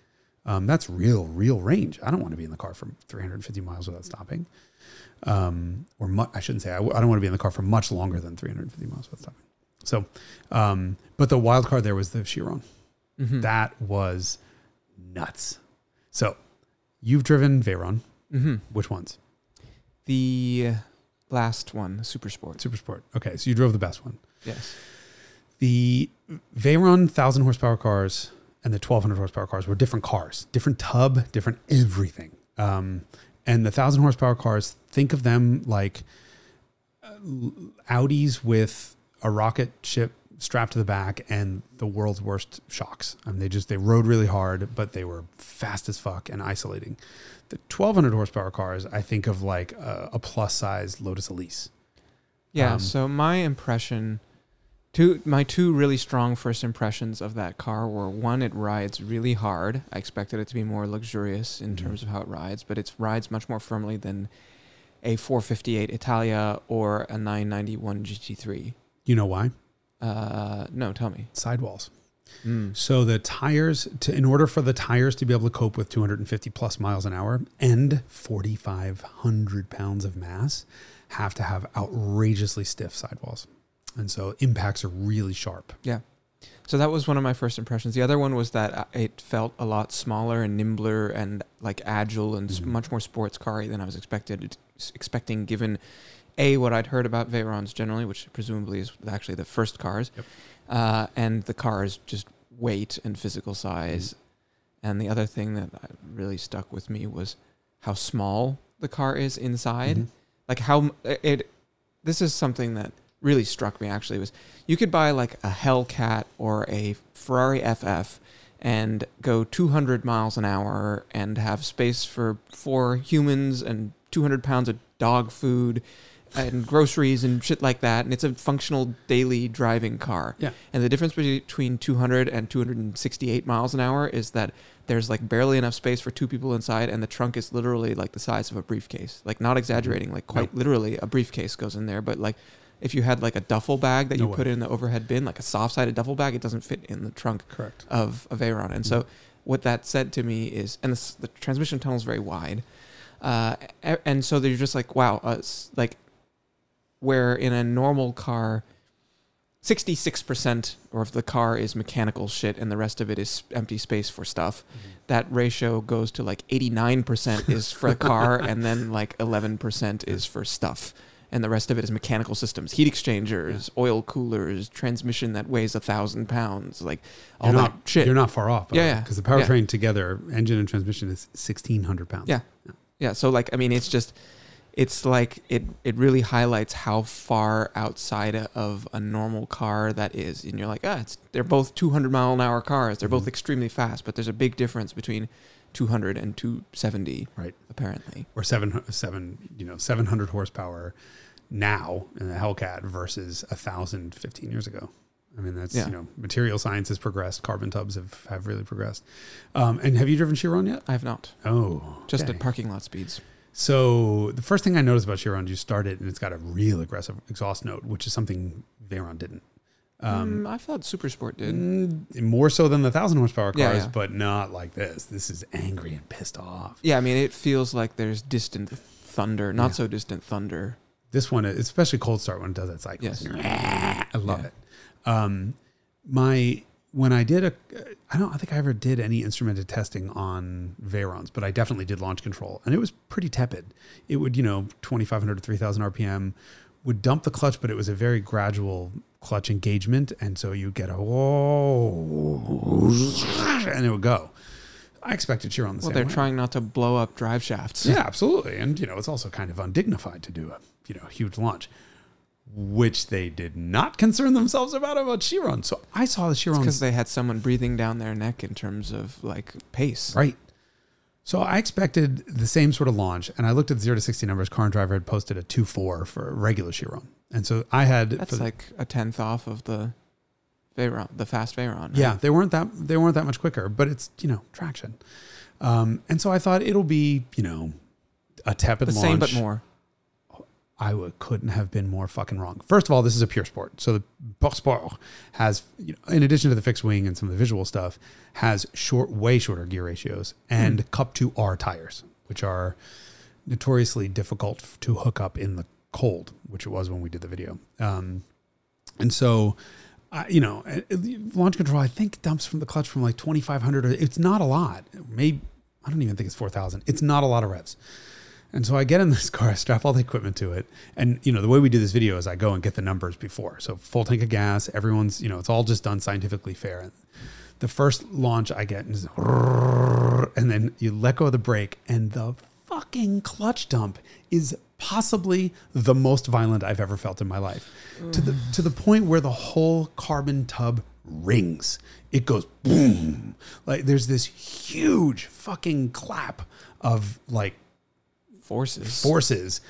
S1: Um, that's real, real range. I don't want to be in the car for 350 miles without stopping. Um, or mu- I shouldn't say, I, w- I don't want to be in the car for much longer than 350 miles without stopping. So, um, but the wild card there was the Chiron.
S2: Mhm.
S1: That was nuts. So you've driven Veyron.
S2: Mhm.
S1: Which ones?
S2: The last one, the Super Sport.
S1: Super Sport. Okay. So you drove the best one.
S2: Yes.
S1: the Veyron 1000 horsepower cars and the 1200 horsepower cars were different cars, different tub, different everything. Um, and the 1000 horsepower cars, think of them like uh, Audis with a rocket ship strapped to the back and the world's worst shocks. I mean, they just, they rode really hard, but they were fast as fuck and isolating. The 1200 horsepower cars, I think of like a, a plus size Lotus Elise.
S2: Yeah.
S1: Um,
S2: so my impression, two my two really strong first impressions of that car were one, it rides really hard. I expected it to be more luxurious in
S1: Mhm.
S2: terms of how it rides, but it rides much more firmly than a 458 Italia or a 991 GT3.
S1: You know why?
S2: Uh, no, tell me.
S1: Sidewalls.
S2: Mm.
S1: So the tires, to, in order for the tires to be able to cope with 250 plus miles an hour and 4,500 pounds of mass, have to have outrageously stiff sidewalls, and so impacts are really sharp. Yeah.
S2: So that was one of my first impressions. The other one was that uh, it felt a lot smaller and nimbler and like agile and s
S1: Mhm.
S2: much more sports car than I was expected expecting given a what I'd heard about Veyrons generally, which presumably is actually the first cars,
S1: Yep.
S2: uh, and the car's just weight and physical size. And the other thing that uh, really stuck with me was how small the car is inside
S1: Mhm.
S2: like how it this is something that really struck me actually was you could buy like a Hellcat or a Ferrari FF and go 200 miles an hour and have space for four humans and 200 pounds of dog food and groceries and shit like that and it's a functional daily driving car
S1: Yeah.
S2: and the difference between 200 and 268 miles an hour is that there's like barely enough space for two people inside and the trunk is literally like the size of a briefcase like not exaggerating like quite literally a briefcase goes in there but like if you had like a duffel bag that
S1: No
S2: you
S1: way.
S2: put in the overhead bin like a soft-sided duffel bag it doesn't fit in the trunk
S1: Correct.
S2: of a Veyron. And so what that said to me is, and this, the transmission tunnel is very wide, uh, and so they're just like, wow, uh, like where in a normal car, sixty six percent or if the car is mechanical shit and the rest of it is empty space for stuff, mm-hmm. that ratio goes to like eighty nine percent is for a car, and then like eleven percent is for stuff. And the rest of it is mechanical systems, heat exchangers, oil coolers, transmission that weighs a thousand pounds, like all
S1: You're
S2: that
S1: not,
S2: shit.
S1: You're not far off.
S2: Yeah, yeah.
S1: Because the powertrain together, engine and transmission is 1,600 pounds.
S2: Yeah. Yeah, so like I mean it's just it's like it it really highlights how far outside of a normal car that is and you're like, ah, it's they're both 200 mile an hour cars. They're both
S1: Mhm.
S2: extremely fast, but there's a big difference between 200 and 270
S1: Right.
S2: apparently.
S1: Or seven, seven, you know, 700 horsepower now in the Hellcat versus a thousand 15 years ago. I mean, that's,
S2: Yeah.
S1: you know, material science has progressed. Carbon tubs have, have really progressed. Um, and have you driven Chiron yet?
S2: I have not.
S1: Oh,
S2: Just
S1: okay.
S2: at parking lot speeds.
S1: So the first thing I noticed about Chiron, you start it and it's got a real aggressive exhaust note, which is something Veyron didn't. Um,
S2: Mm, I thought Super Sport did.
S1: mm, more so than the thousand horsepower cars,
S2: Yeah, yeah.
S1: but not like this. This is angry and pissed off.
S2: Yeah, I mean, it feels like there's distant thunder, not
S1: Yeah.
S2: so distant thunder.
S1: This one, especially cold start when it does that cycle.
S2: Yes.
S1: I love it. Um, my when I did a, I don't I think I ever did any instrumented testing on Veyrons, but I definitely did launch control, and it was pretty tepid. It would you know 2,500 to 3,000 RPM, would dump the clutch, but it was a very gradual clutch engagement, and so you get a whoa, and it would go. I expected Chiron the
S2: Well,
S1: same Well,
S2: they're
S1: way.
S2: trying not to blow up drive shafts.
S1: Yeah, absolutely. And you know, it's also kind of undignified to do a you know huge launch, which they did not concern themselves about about Chiron. So I saw the Chiron
S2: because they had someone breathing down their neck in terms of like pace.
S1: right. So I expected the same sort of launch, and I looked at the zero to sixty numbers. Car and Driver had posted a two four for a regular Chiron, and so I had
S2: That's
S1: for the-
S2: like a tenth off of the Veyron, the fast Veyron. right?
S1: Yeah, they weren't that they weren't that much quicker, but it's you know traction, um, and so I thought it'll be you know a tepid
S2: the
S1: launch.
S2: same but more.
S1: I w- couldn't have been more fucking wrong. First of all, this is a pure sport. So the Pure Sport has, you know, in addition to the fixed wing and some of the visual stuff, has short, way shorter gear ratios and Cup 2R tires, which are notoriously difficult to hook up in the cold, which it was when we did the video. Um, and so, I you know, uh, uh, launch control, I think dumps from the clutch from like 2,500. or- It's not a lot. Maybe, I don't even think it's 4,000. It's not a lot of revs. And so I get in this car, I strap all the equipment to it. And, you know, the way we do this video is I go and get the numbers before. So full tank of gas, everyone's, you know, it's all just done scientifically fair. And the first launch I get is, and then you let go of the brake, and the fucking clutch dump is possibly the most violent I've ever felt in my life. To the to the point where the whole carbon tub rings. It goes boom. Like there's this huge fucking clap of like
S2: Forces.
S1: forces.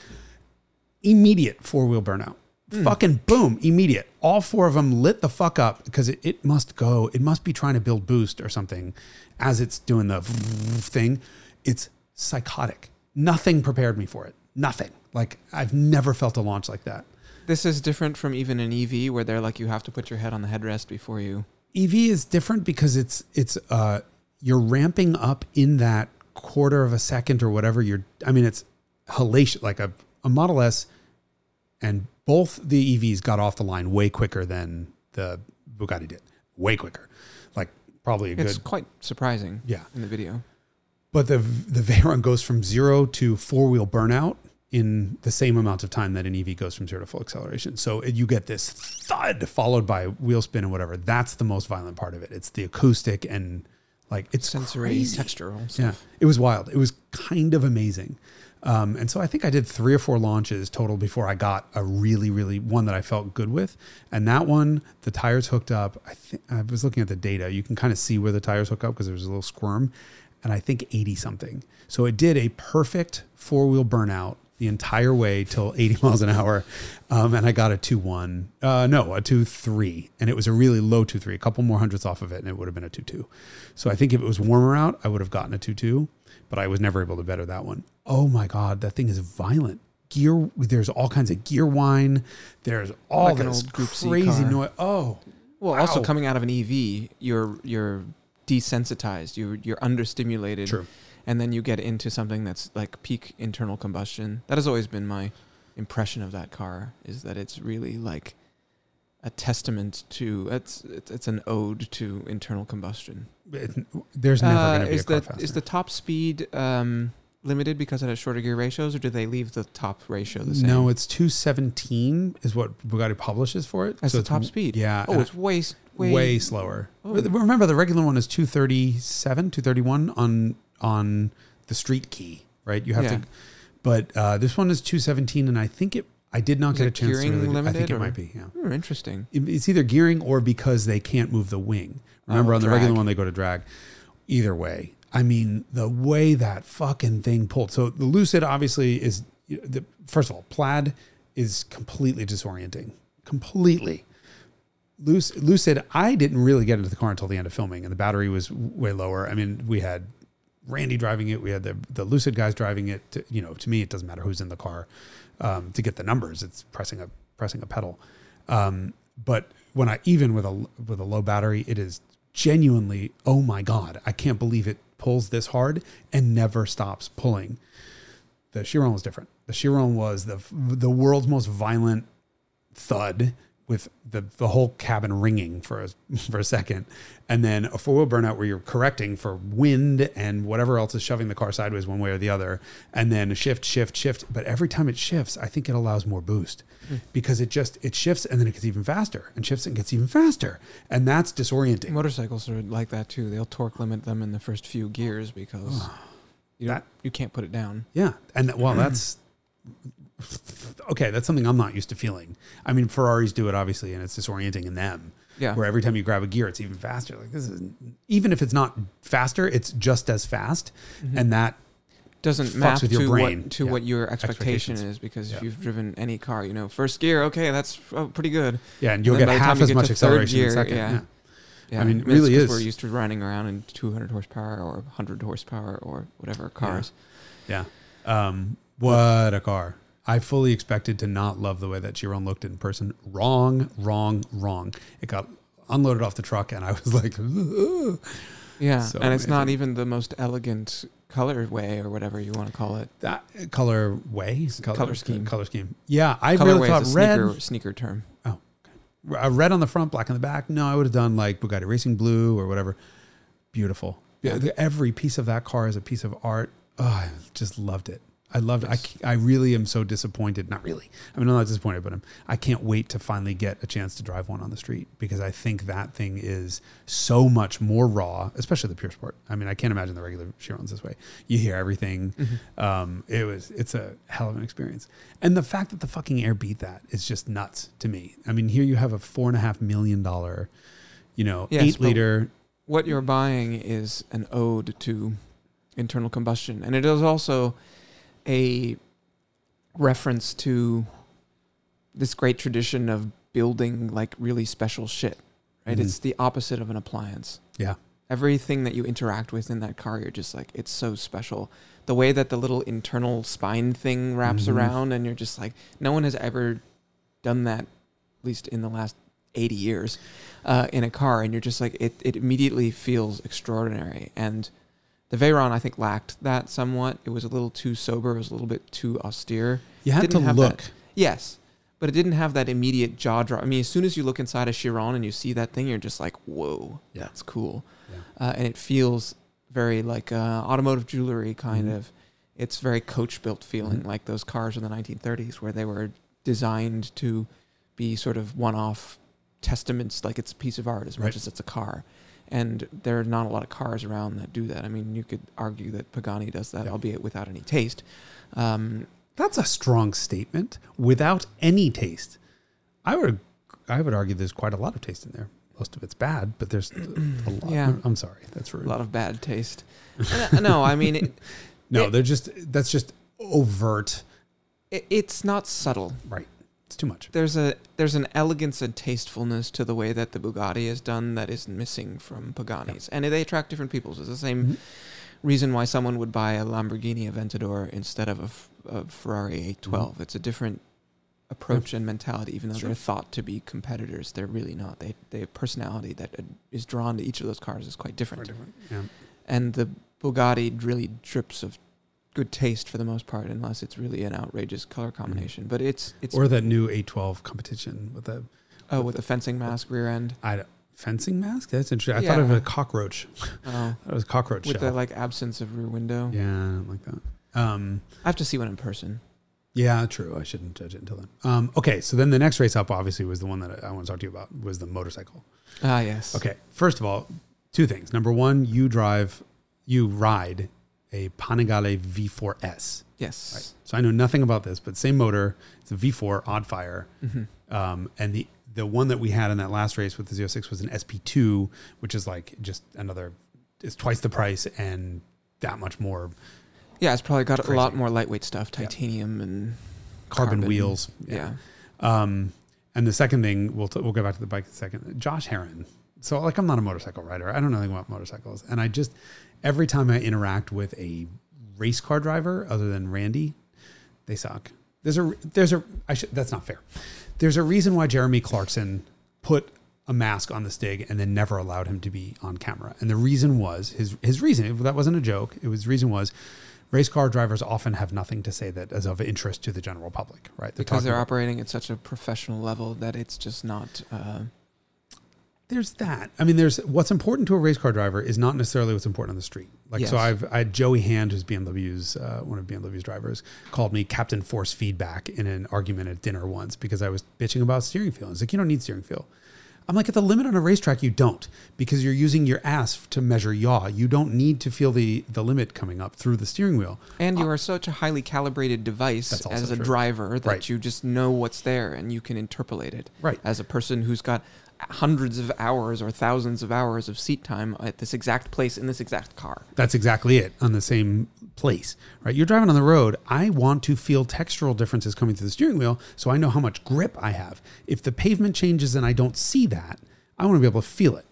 S1: Immediate four wheel burnout. Fucking boom, immediate. All four of them lit the fuck up because it, it must go. It must be trying to build boost or something as it's doing the thing. It's psychotic. Nothing prepared me for it. Nothing. Like I've never felt a launch like that.
S2: This is different from even an EV where they're like you have to put your head on the headrest before you.
S1: EV is different because it's it's uh you're ramping up in that quarter of a second or whatever you're I mean it's halation like a, a Model S and both the EVs got off the line way quicker than the Bugatti did. Way quicker. Like probably a good
S2: It's
S1: good
S2: quite surprising
S1: yeah.
S2: in the video.
S1: But the the Veyron goes from 0 to four-wheel burnout in the same amount of time that an EV goes from zero to full acceleration. So you get this thud followed by wheel spin and whatever. That's the most violent part of it. It's the acoustic and like it's
S2: Sensory,
S1: crazy.
S2: textural
S1: Yeah, it was wild. It was kind of amazing. Um, and so I think I did three or four launches total before I got a really, really one that I felt good with. And that one, the tires hooked up. I think I was looking at the data. You can kind of see where the tires hook up because there's a little squirm. And I think 80 something. So it did a perfect four wheel burnout the entire way till 80 miles an hour. Um, and I got a 2 1. Uh, no, a 2 3. And it was a really low 2 3, a couple more hundredths off of it, and it would have been a 2 2. So I think if it was warmer out, I would have gotten a 2 2, but I was never able to better that one. Oh my God, that thing is violent. Gear, there's all kinds of gear whine. There's all
S2: Like
S1: this crazy noise. Oh,
S2: Well, also coming out of an EV, you're you're desensitized. You you're understimulated.
S1: true.
S2: And then you get into something that's like peak internal combustion. That has always been my impression of that car is that it's really like a testament to it's it's, it's an ode to internal combustion.
S1: It- there's never
S2: Uh,
S1: going to be a
S2: is
S1: car
S2: the
S1: faster.
S2: is the top speed um, limited because it has shorter gear ratios, or do they leave the top ratio the same?
S1: No, it's 217 is what Bugatti publishes for it.
S2: that's the top speed.
S1: Yeah.
S2: Oh, it's way
S1: way,
S2: way,
S1: slower.
S2: Oh.
S1: Remember, the regular one is 237, 231 on on the street key, right? You have
S2: Yeah.
S1: to, but uh, this one is 217, and I think it. I did not
S2: Is
S1: get a chance to
S2: gearing
S1: really. do- I think it
S2: or-
S1: might be. Yeah,
S2: Hmm, interesting.
S1: It- it's either gearing or because they can't move the wing. Remember,
S2: Oh,
S1: on the regular one they go to drag. Either way, I mean, the way that fucking thing pulled. So the Lucid obviously is the first of all, Plaid is completely disorienting, completely. Luc- Lucid, I didn't really get into the car until the end of filming, and the battery was way lower. I mean, we had Randy driving it, we had the the Lucid guys driving it. To, you know, to me, it doesn't matter who's in the car um, to get the numbers. It's pressing a pressing a pedal. Um, but when I even with a with a low battery, it is genuinely oh my god, I can't believe it pulls this hard and never stops pulling. The Chiron was different. The Chiron was the the world's most violent thud with the the whole cabin ringing for a, for a second, and then a four wheel burnout where you're correcting for wind and whatever else is shoving the car sideways one way or the other, and then a shift, shift, shift. But every time it shifts, I think it allows more boost hmm. because it just it shifts and then it gets even faster and shifts and gets even faster, and that's disorienting.
S2: Motorcycles are like that too. They'll torque limit them in the first few gears because you don't,
S1: That-
S2: you can't put it down.
S1: Yeah, and well, that's okay. That's something I'm not used to feeling. I mean, Ferraris do it obviously, and it's disorienting in them.
S2: Yeah.
S1: where every time you grab a gear, it's even faster. Like this is even if it's not faster, it's just as fast, and that
S2: doesn't map
S1: with your
S2: to
S1: brain.
S2: what to
S1: Yeah.
S2: what your expectation is because
S1: Yeah.
S2: if you've driven any car, you know, first gear, okay, that's uh, pretty good.
S1: yeah, and you'll
S2: then
S1: get
S2: by the time
S1: half as
S2: get
S1: much acceleration in
S2: gear,
S1: second.
S2: yeah.
S1: Yeah.
S2: Yeah,
S1: I mean, it really is.
S2: We're used to running around in 200 horsepower or 100 horsepower or whatever cars.
S1: Yeah. Um, what a car. I fully expected to not love the way that Chiron looked in person. Wrong, wrong, wrong. It got unloaded off the truck and I was like, "Ugh."
S2: Yeah,
S1: So
S2: and it's not even the most elegant colorway or whatever you want to call it.
S1: that color way,
S2: Color scheme.
S1: color scheme. Yeah. I
S2: Colorway
S1: really thought
S2: is a
S1: red,
S2: sneaker, sneaker term.
S1: uh, red on the front, black on the back. No, I would have done like Bugatti Racing Blue or whatever. Beautiful. Yeah.
S2: Yeah.
S1: Every piece of that car is a piece of art. Oh, I just loved it. I loved it. I, I really am so disappointed. Not really. I mean, I'm not disappointed, but I'm, I can't wait to finally get a chance to drive one on the street because I think that thing is so much more raw, especially the Pure Sport. I mean, I can't imagine the regular Chirons this way. You hear everything. Um, it was, it's a hell of an experience. And the fact that the fucking air beat that is just nuts to me. I mean, here you have a four and a half million dollar, you know,
S2: Yes,
S1: eight liter.
S2: What you're buying is an ode to internal combustion, and it is also a reference to this great tradition of building like really special shit. Right?
S1: Mhm.
S2: It's the opposite of an appliance.
S1: Yeah.
S2: everything that you interact with in that car, you're just like, it's so special. The way that the little internal spine thing wraps
S1: Mhm.
S2: around, and you're just like, no one has ever done that, at least in the last 80 years, uh, in a car. And you're just like, it, it immediately feels extraordinary. And the Veyron, I think, lacked that somewhat. It was a little too sober, it was a little bit too austere.
S1: You had to look.
S2: that. Yes. But it didn't have that immediate jaw drop. I mean, as soon as you look inside a Chiron and you see that thing, you're just like, whoa,
S1: Yeah.
S2: that's cool
S1: Yeah.
S2: uh, and it feels very like uh, automotive jewelry kind
S1: Mhm.
S2: of. It's very coach built feeling,
S1: Mhm.
S2: like those cars in the 1930s where they were designed to be sort of one off testaments, like it's a piece of art as much as it's a car. And there are not a lot of cars around that do that. I mean, you could argue that Pagani does that,
S1: Yeah.
S2: albeit without any taste. Um,
S1: That's a strong statement. Without any taste, I would I would argue there's quite a lot of taste in there. Most of it's bad, but there's a lot.
S2: Yeah.
S1: I'm sorry, that's rude.
S2: a lot of bad taste. Uh, no, I mean, it,
S1: no,
S2: it-
S1: they're just that's just overt.
S2: it, it's not subtle.
S1: Right, it's too much.
S2: there's a there's an elegance and tastefulness to the way that the Bugatti is done that is missing from Paganis, and they attract different peoples. It's the same
S1: Mhm.
S2: reason why someone would buy a Lamborghini Aventador instead of a Ferrari 812.
S1: Mm-hmm.
S2: It's a different approach and mentality. Even though
S1: Sure.
S2: they're thought to be competitors, they're really not. They they have personality that uh, drawn to each of those cars is quite different.
S1: Very different. Yeah.
S2: And the Bugatti really drips of good taste for the most part, unless it's really an outrageous color combination. But it's it's
S1: Mm-hmm. Or that new 812 competition with the
S2: Oh,
S1: With
S2: with
S1: the-
S2: the fencing mask rear end.
S1: I don't- fencing mask. That's interesting. I thought of
S2: Yeah.
S1: a cockroach.
S2: Oh,
S1: That was a cockroach
S2: with
S1: shell.
S2: the like absence of rear window.
S1: yeah, I like that. Um,
S2: I have to see one in person.
S1: Yeah, true. I shouldn't judge it until then. Um, okay, so then the next race up obviously was the one that I want to talk to you about was the motorcycle.
S2: Ah, yes.
S1: Okay, first of all, two things. Number one, you drive, you ride a Panigale V4S.
S2: Yes.
S1: Right. So I know nothing about this, but same motor. It's a V4 odd fire,
S2: hmm
S1: um, and the the one that we had in that last race with the Z06 was an SP2, which is like just another. It's twice the price and that much more
S2: Yeah, it's probably got
S1: It's
S2: a lot more lightweight stuff,
S1: Yeah.
S2: titanium and
S1: carbon,
S2: Carbon,
S1: wheels.
S2: yeah.
S1: Um, and the second thing, we'll, t- we'll go back to the bike in a second. Josh Herrin. So, like, I'm not a motorcycle rider. I don't know anything about motorcycles. And I just, every time I interact with a race car driver other than Randy, they suck. There's a, there's a, I should, that's not fair. There's a reason why Jeremy Clarkson put a mask on the Stig and then never allowed him to be on camera. And the reason was his his reason that wasn't a joke. It was reason was race car drivers often have nothing to say that is of interest to the general public, right?
S2: because they're
S1: about-
S2: operating at such a professional level that it's just not. Uh,
S1: there's that. I mean, there's what's important to a race car driver is not necessarily what's important on the street. Like, so I've I had Joey Hand, who's BMW's uh, one of BMW's drivers, called me Captain Force Feedback in an argument at dinner once because I was bitching about steering feel. He's like, you don't need steering feel. I'm like, at the limit on a racetrack, you don't because you're using your ass to measure yaw. You don't need to feel the the limit coming up through the steering wheel.
S2: and you are such a highly calibrated device as a
S1: true.
S2: driver that
S1: Right.
S2: you just know what's there and you can interpolate it.
S1: Right.
S2: As a person who's got hundreds of hours or thousands of hours of seat time at this exact place in this exact car.
S1: That's exactly it on the same place, right? You're driving on the road. I want to feel textural differences coming through the steering wheel so I know how much grip I have. If the pavement changes and I don't see that, I want to be able to feel it.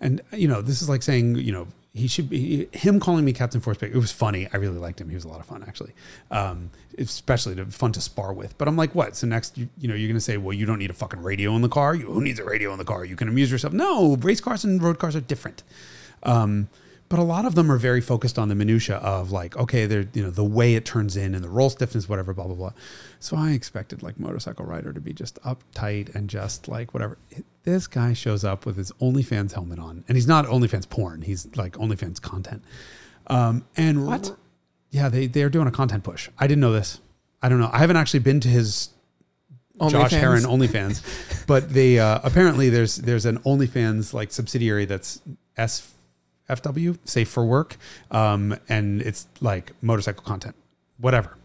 S1: And, you know, this is like saying, you know, he should be him calling me Captain Force. It was funny. I really liked him. He was a lot of fun, actually, um, especially to, fun to spar with. But I'm like, what? So next, you, you know, you're to say, well, you don't need a fucking radio in the car. You, who needs a radio in the car? You can amuse yourself. No, race cars and road cars are different. Um, but a lot of them are very focused on the minutia of like, okay, they're you know the way it turns in and the roll stiffness, whatever, blah blah blah. So I expected like motorcycle rider to be just uptight and just like whatever. This guy shows up with his OnlyFans helmet on, and he's not OnlyFans porn. He's like OnlyFans content. Um, and
S2: What?
S1: Yeah, they they're doing a content push. I didn't know this. I don't know. I haven't actually been to his Josh
S2: OnlyFans?
S1: Herrin OnlyFans, but they uh, apparently there's there's an OnlyFans like subsidiary that's SFW, Safe for Work, um, and it's like motorcycle content, whatever.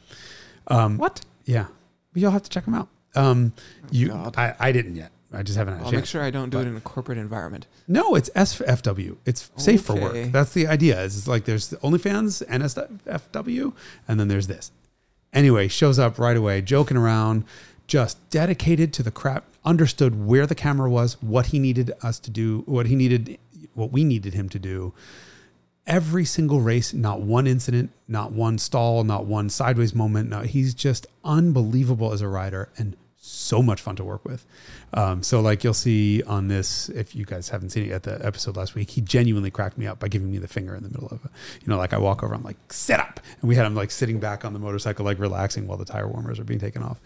S1: Um,
S2: What?
S1: Yeah, but you'll have to check them out. Um, you, I, I didn't yet. I just haven't had a
S2: I'll
S1: chance.
S2: make sure I don't do
S1: But-
S2: it in a corporate environment.
S1: No, it's SFW. It's safe for work. That's the idea. Is it's like there's the OnlyFans, NSFW, and then there's this. Anyway, shows up right away, joking around, just dedicated to the crap. Understood where the camera was, what he needed us to do, what he needed, what we needed him to do. Every single race, not one incident, not one stall, not one sideways moment. No, he's just unbelievable as a rider and so much fun to work with. Um, so like you'll see on this, if you guys haven't seen it yet, the episode last week, he genuinely cracked me up by giving me the finger in the middle of it. You know, like I walk over, I'm like, sit up. And we had him like sitting back on the motorcycle, like relaxing while the tire warmers are being taken off.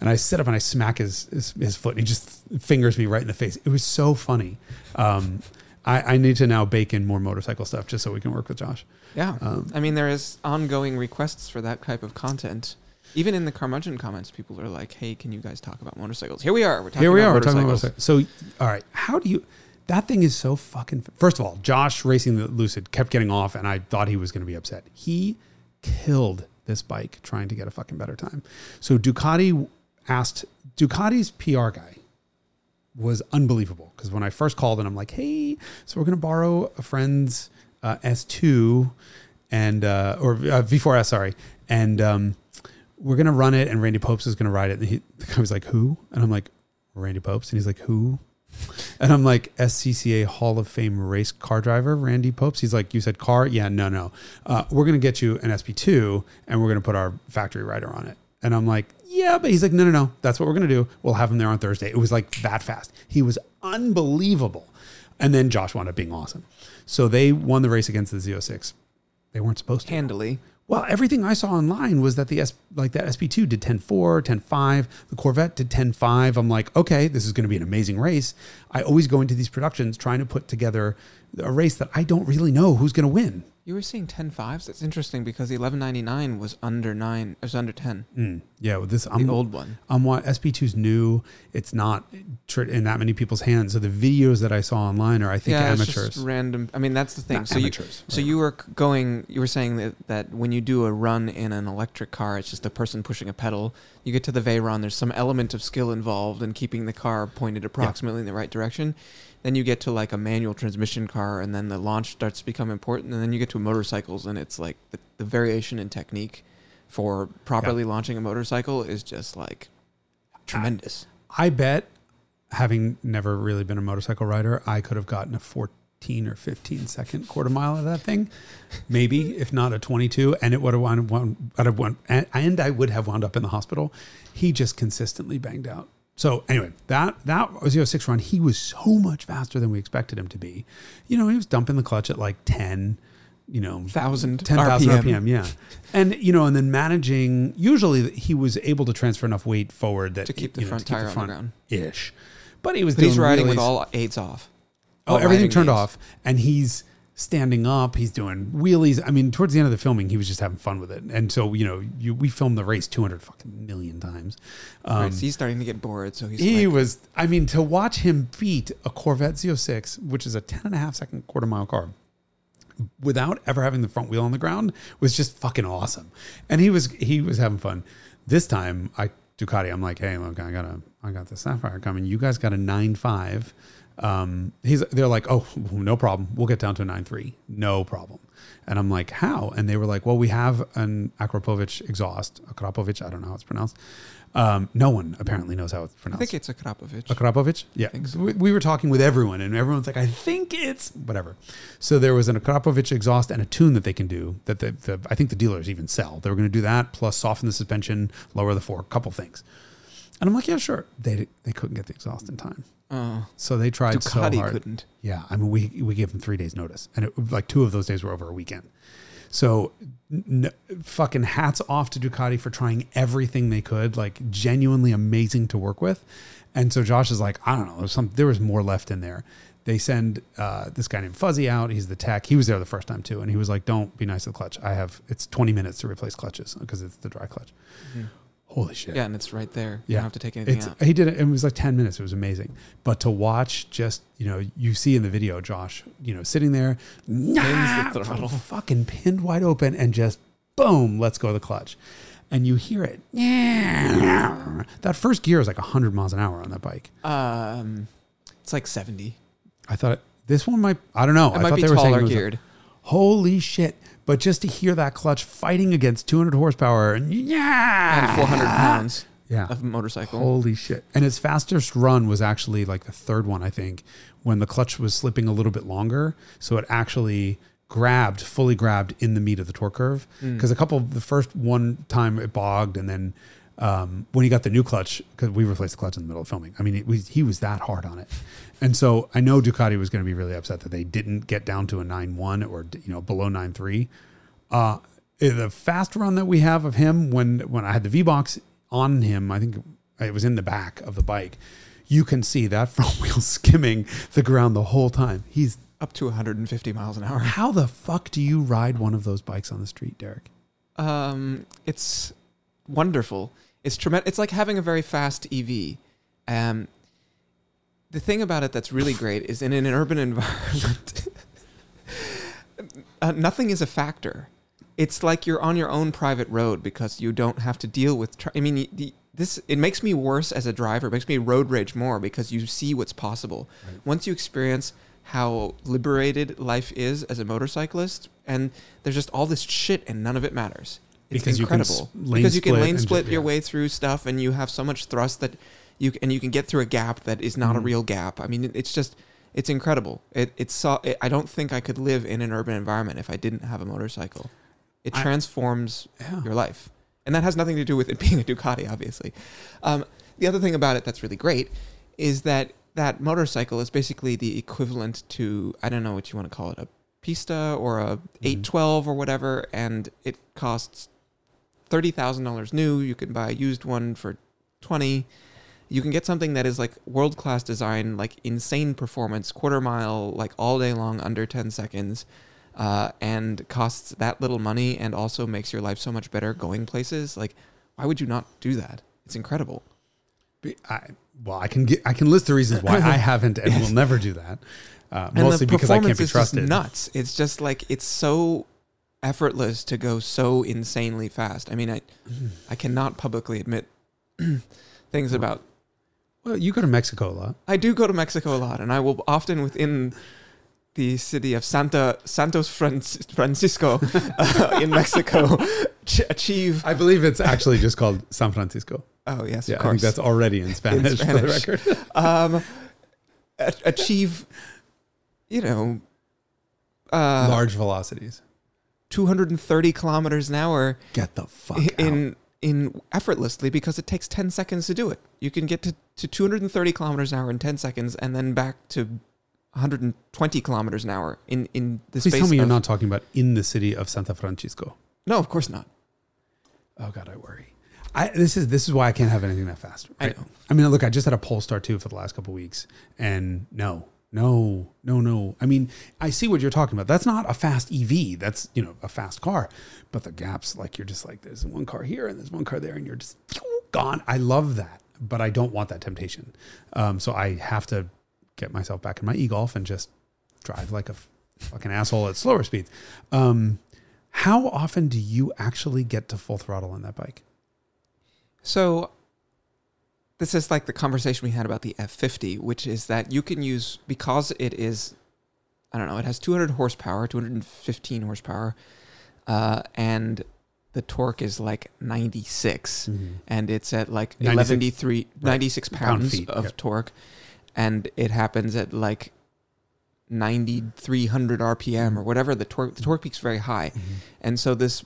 S1: And I sit up and I smack his, his, his foot and he just fingers me right in the face. It was so funny. Um, I, I need to now bake in more motorcycle stuff just so we can work with Josh.
S2: Yeah.
S1: Um,
S2: I mean, there is ongoing requests for that type of content. Even in the Carmudgeon comments, people are like, "Hey, can you guys talk about motorcycles?" Here we are. We're talking
S1: Here we
S2: about
S1: are. We're talking about
S2: motorcycles.
S1: So, all right, how do you? That thing is so fucking. First of all, Josh racing the Lucid kept getting off, and I thought he was going to be upset. He killed this bike trying to get a fucking better time. So Ducati asked Ducati's PR guy was unbelievable because when I first called and I'm like, hey, so we're going to borrow a friend's uh, S2 and uh, or uh, V4S, sorry, and um, we're going to run it, and Randy Pobst is going to ride it. And he, the guy was like, who? And I'm like, Randy Pobst, and he's like, who? And I'm like, SCCA Hall of Fame race car driver, Randy Pobst. He's like, you said car? Yeah, no, no. Uh, we're going to get you an SP2 and we're going to put our factory rider on it. And I'm like, yeah, but he's like, no, no, no. That's what we're going to do. We'll have him there on Thursday. It was like that fast. He was unbelievable. And then Josh wound up being awesome. So they won the race against the Z06. They weren't supposed to.
S2: Handily.
S1: Well, everything I saw online was that the S like that SP2 did 10.4, 10.5, the Corvette did 10.5. I'm like, okay, this is going to be an amazing race. I always go into these productions trying to put together a race that I don't really know who's going to win.
S2: You were seeing 10 fives? That's interesting because the 1199 was under 9. It was under 10.
S1: Mm, yeah, with this I'm the
S2: old one.
S1: I'm what SP2's new. It's not tr- in that many people's hands. So the videos that I saw online are, I think,
S2: yeah, it's
S1: amateurs.
S2: just random. I mean, that's the thing.
S1: Not
S2: so you,
S1: amateurs,
S2: so you were going. You were saying that, that when you do a run in an electric car, it's just a person pushing a pedal. You get to the Veyron. There's some element of skill involved in keeping the car pointed approximately in the right direction. Then you get to like a manual transmission car, and then the launch starts to become important. And then you get to motorcycles, and it's like the, the variation in technique for properly launching a motorcycle is just like tremendous.
S1: I bet, having never really been a motorcycle rider, I could have gotten a 14 or 15 second quarter mile of that thing, maybe if not a 22, and it would have wound, wound, I'd have wound, and, and I would have wound up in the hospital. He just consistently banged out. So anyway, that that was 06 run. He was so much faster than we expected him to be. You know, he was dumping the clutch at like 10, you know,
S2: Thousand
S1: 10,000
S2: RPM.
S1: RPM. yeah. And, you know, and then managing, usually he was able to transfer enough weight forward that
S2: To keep the
S1: you know,
S2: front
S1: to keep
S2: tire on the ground.
S1: Ish. But he was
S2: But he's riding with all aids off.
S1: Oh, everything turned
S2: aids.
S1: off, and he's standing up. He's doing wheelies. I mean, towards the end of the filming, he was just having fun with it. And so, you know, you, we filmed the race two hundred fucking million times. Um,
S2: right, so he's starting to get bored. So he's
S1: he
S2: like,
S1: was. I mean, to watch him beat a Corvette Z06, which is a 10 and a half second quarter mile car, without ever having the front wheel on the ground was just fucking awesome. And he was he was having fun. This time, I Ducati, I'm like, hey, look, I got a I got the Sapphire coming. You guys got a nine five. Um, he's they're like, oh, no problem. We'll get down to a nine three, no problem. And I'm like, how? And they were like, well, we have an Akrapovich exhaust, Akrapovich, I don't know how it's pronounced. Um, no one apparently knows how it's pronounced.
S2: I think it's a Krapovich.
S1: Akrapovich? Yeah.
S2: so.
S1: We, we were talking with everyone, and everyone's like, I think it's whatever. So there was an Akrapovich exhaust and a tune that they can do that the, the I think the dealers even sell. They were going to do that, plus soften the suspension, lower the fork, a couple things. And I'm like, yeah, sure. They they couldn't get the exhaust in time.
S2: Oh,
S1: So they tried so hard.
S2: couldn't.
S1: Yeah, I mean, we we gave them three days notice, and it, like two of those days were over a weekend. So, n- fucking hats off to Ducati for trying everything they could, like genuinely amazing to work with. And so Josh is like, I don't know, there's some there was more left in there. They send uh, this guy named Fuzzy out. He's the tech. He was there the first time too, and he was like, "Don't be nice to the clutch. I have it's 20 minutes to replace clutches because it's the dry clutch." Holy shit!
S2: Yeah, and it's right there. You
S1: Yeah.
S2: don't have to take anything
S1: It's,
S2: out.
S1: he did it. It was like 10 minutes. It was amazing. But to watch just, you know, you see in the video, Josh, you know, sitting there, nah,
S2: the throttle.
S1: fucking pinned wide open and just boom, let's go to the clutch. And you hear it. That first gear is like 100 miles an hour on that bike.
S2: Um, it's like seventy.
S1: I thought this one might, I don't know.
S2: It
S1: I
S2: might
S1: thought
S2: be
S1: they were
S2: taller
S1: it like-
S2: geared.
S1: Holy shit. But just to hear that clutch fighting against 200 horsepower and yeah.
S2: and 400 pounds
S1: Yeah.
S2: of motorcycle.
S1: Holy shit. And its fastest run was actually like the third one, I think, when the clutch was slipping a little bit longer. So it actually grabbed, fully grabbed in the meat of the torque curve. Mm. Because a couple, of the first one time it bogged. And then um, when he got the new clutch, because we replaced the clutch in the middle of filming, I mean, it was, he was that hard on it. And so I know Ducati was going to be really upset that they didn't get down to a nine one or, you know, below 9.3 uh, the fast run that we have of him when when I had the V box on him, I think it was in the back of the bike. You can see that front wheel skimming the ground the whole time. He's
S2: up to 150 miles an hour.
S1: how the fuck do you ride one of those bikes on the street, Derek?
S2: Um, it's wonderful. It's tremendous. It's like having a very fast EV. Um, the thing about it that's really great is in an urban environment, uh, nothing is a factor. It's like you're on your own private road because you don't have to deal with. Tra- I mean, the, this it makes me worse as a driver. It makes me road rage more because you see what's possible once you experience how liberated life is as a motorcyclist, and there's just all this shit and none of it matters. It's
S1: Because you
S2: incredible
S1: lane
S2: because you can lane split
S1: ju-
S2: your
S1: yeah.
S2: way through stuff, and you have so much thrust that you and you can get through a gap that is not a
S1: Mhm.
S2: real gap. I mean, it's just it's incredible. It it's so it, I don't think I could live in an urban environment if I didn't have a motorcycle. It
S1: I-
S2: transforms
S1: Yeah.
S2: your life, and that has nothing to do with it being a Ducati, obviously. Um, the other thing about it that's really great is that that motorcycle is basically the equivalent to I don't know what you want to call it a Pista or a 812 or whatever, and it costs thirty thousand dollars new. You can buy a used one for twenty. You can get something that is like world class design, like insane performance, quarter mile, like all day long, under ten seconds, uh, and costs that little money, and also makes your life so much better going places. Like, why would you not do that? It's incredible.
S1: I, well, I can get I can list the reasons why I haven't and will never do that. Uh, mostly because I can't be trusted.
S2: just nuts. It's just like it's so effortless to go so insanely fast. I mean, I I cannot publicly admit things about
S1: Well, you go to Mexico a lot.
S2: I do go to Mexico a lot, and I will often within the city of Santa Santos Franc- Francisco uh, in Mexico ch- achieve.
S1: I believe it's actually just called San Francisco.
S2: Oh yes,
S1: Yeah,
S2: of
S1: I think that's already in Spanish, for the record.
S2: um, a- achieve, you know, uh,
S1: Large velocities.
S2: 230 kilometers an hour
S1: Get the fuck
S2: i-
S1: out.
S2: in in effortlessly because it takes 10 seconds to do it. You can get to to 230 kilometers an hour in 10 seconds, and then back to 120 kilometers an hour in in the
S1: Please
S2: space.
S1: tell me you're not talking about in the city of Santa Francisco.
S2: No, of course not.
S1: Oh God, I worry. I, this is this is why I can't have anything that fast.
S2: I know.
S1: I mean, look, I just had a Polestar 2 for the last couple of weeks, and no, no, no, no. I mean, I see what you're talking about. That's not a fast EV. That's you know a fast car, but the gaps, like you're just like there's one car here and there's one car there, and you're just gone. I love that, but I don't want that temptation. Um, so I have to get myself back in my e-golf and just drive like a fucking asshole at slower speeds. Um, how often do you actually get to full throttle on that bike?
S2: So this is like the conversation we had about the F50, which is that you can use because it is, I don't know, it has 200 horsepower, 215 horsepower, uh, and the torque is like 96, mm-hmm. and it's at like
S1: 96
S2: 93, 96
S1: Pound
S2: pounds
S1: feet,
S2: of
S1: yep.
S2: torque, and it happens at like 9300 RPM mm-hmm. or whatever. The torque, the torque peak's very high, mm-hmm. and so this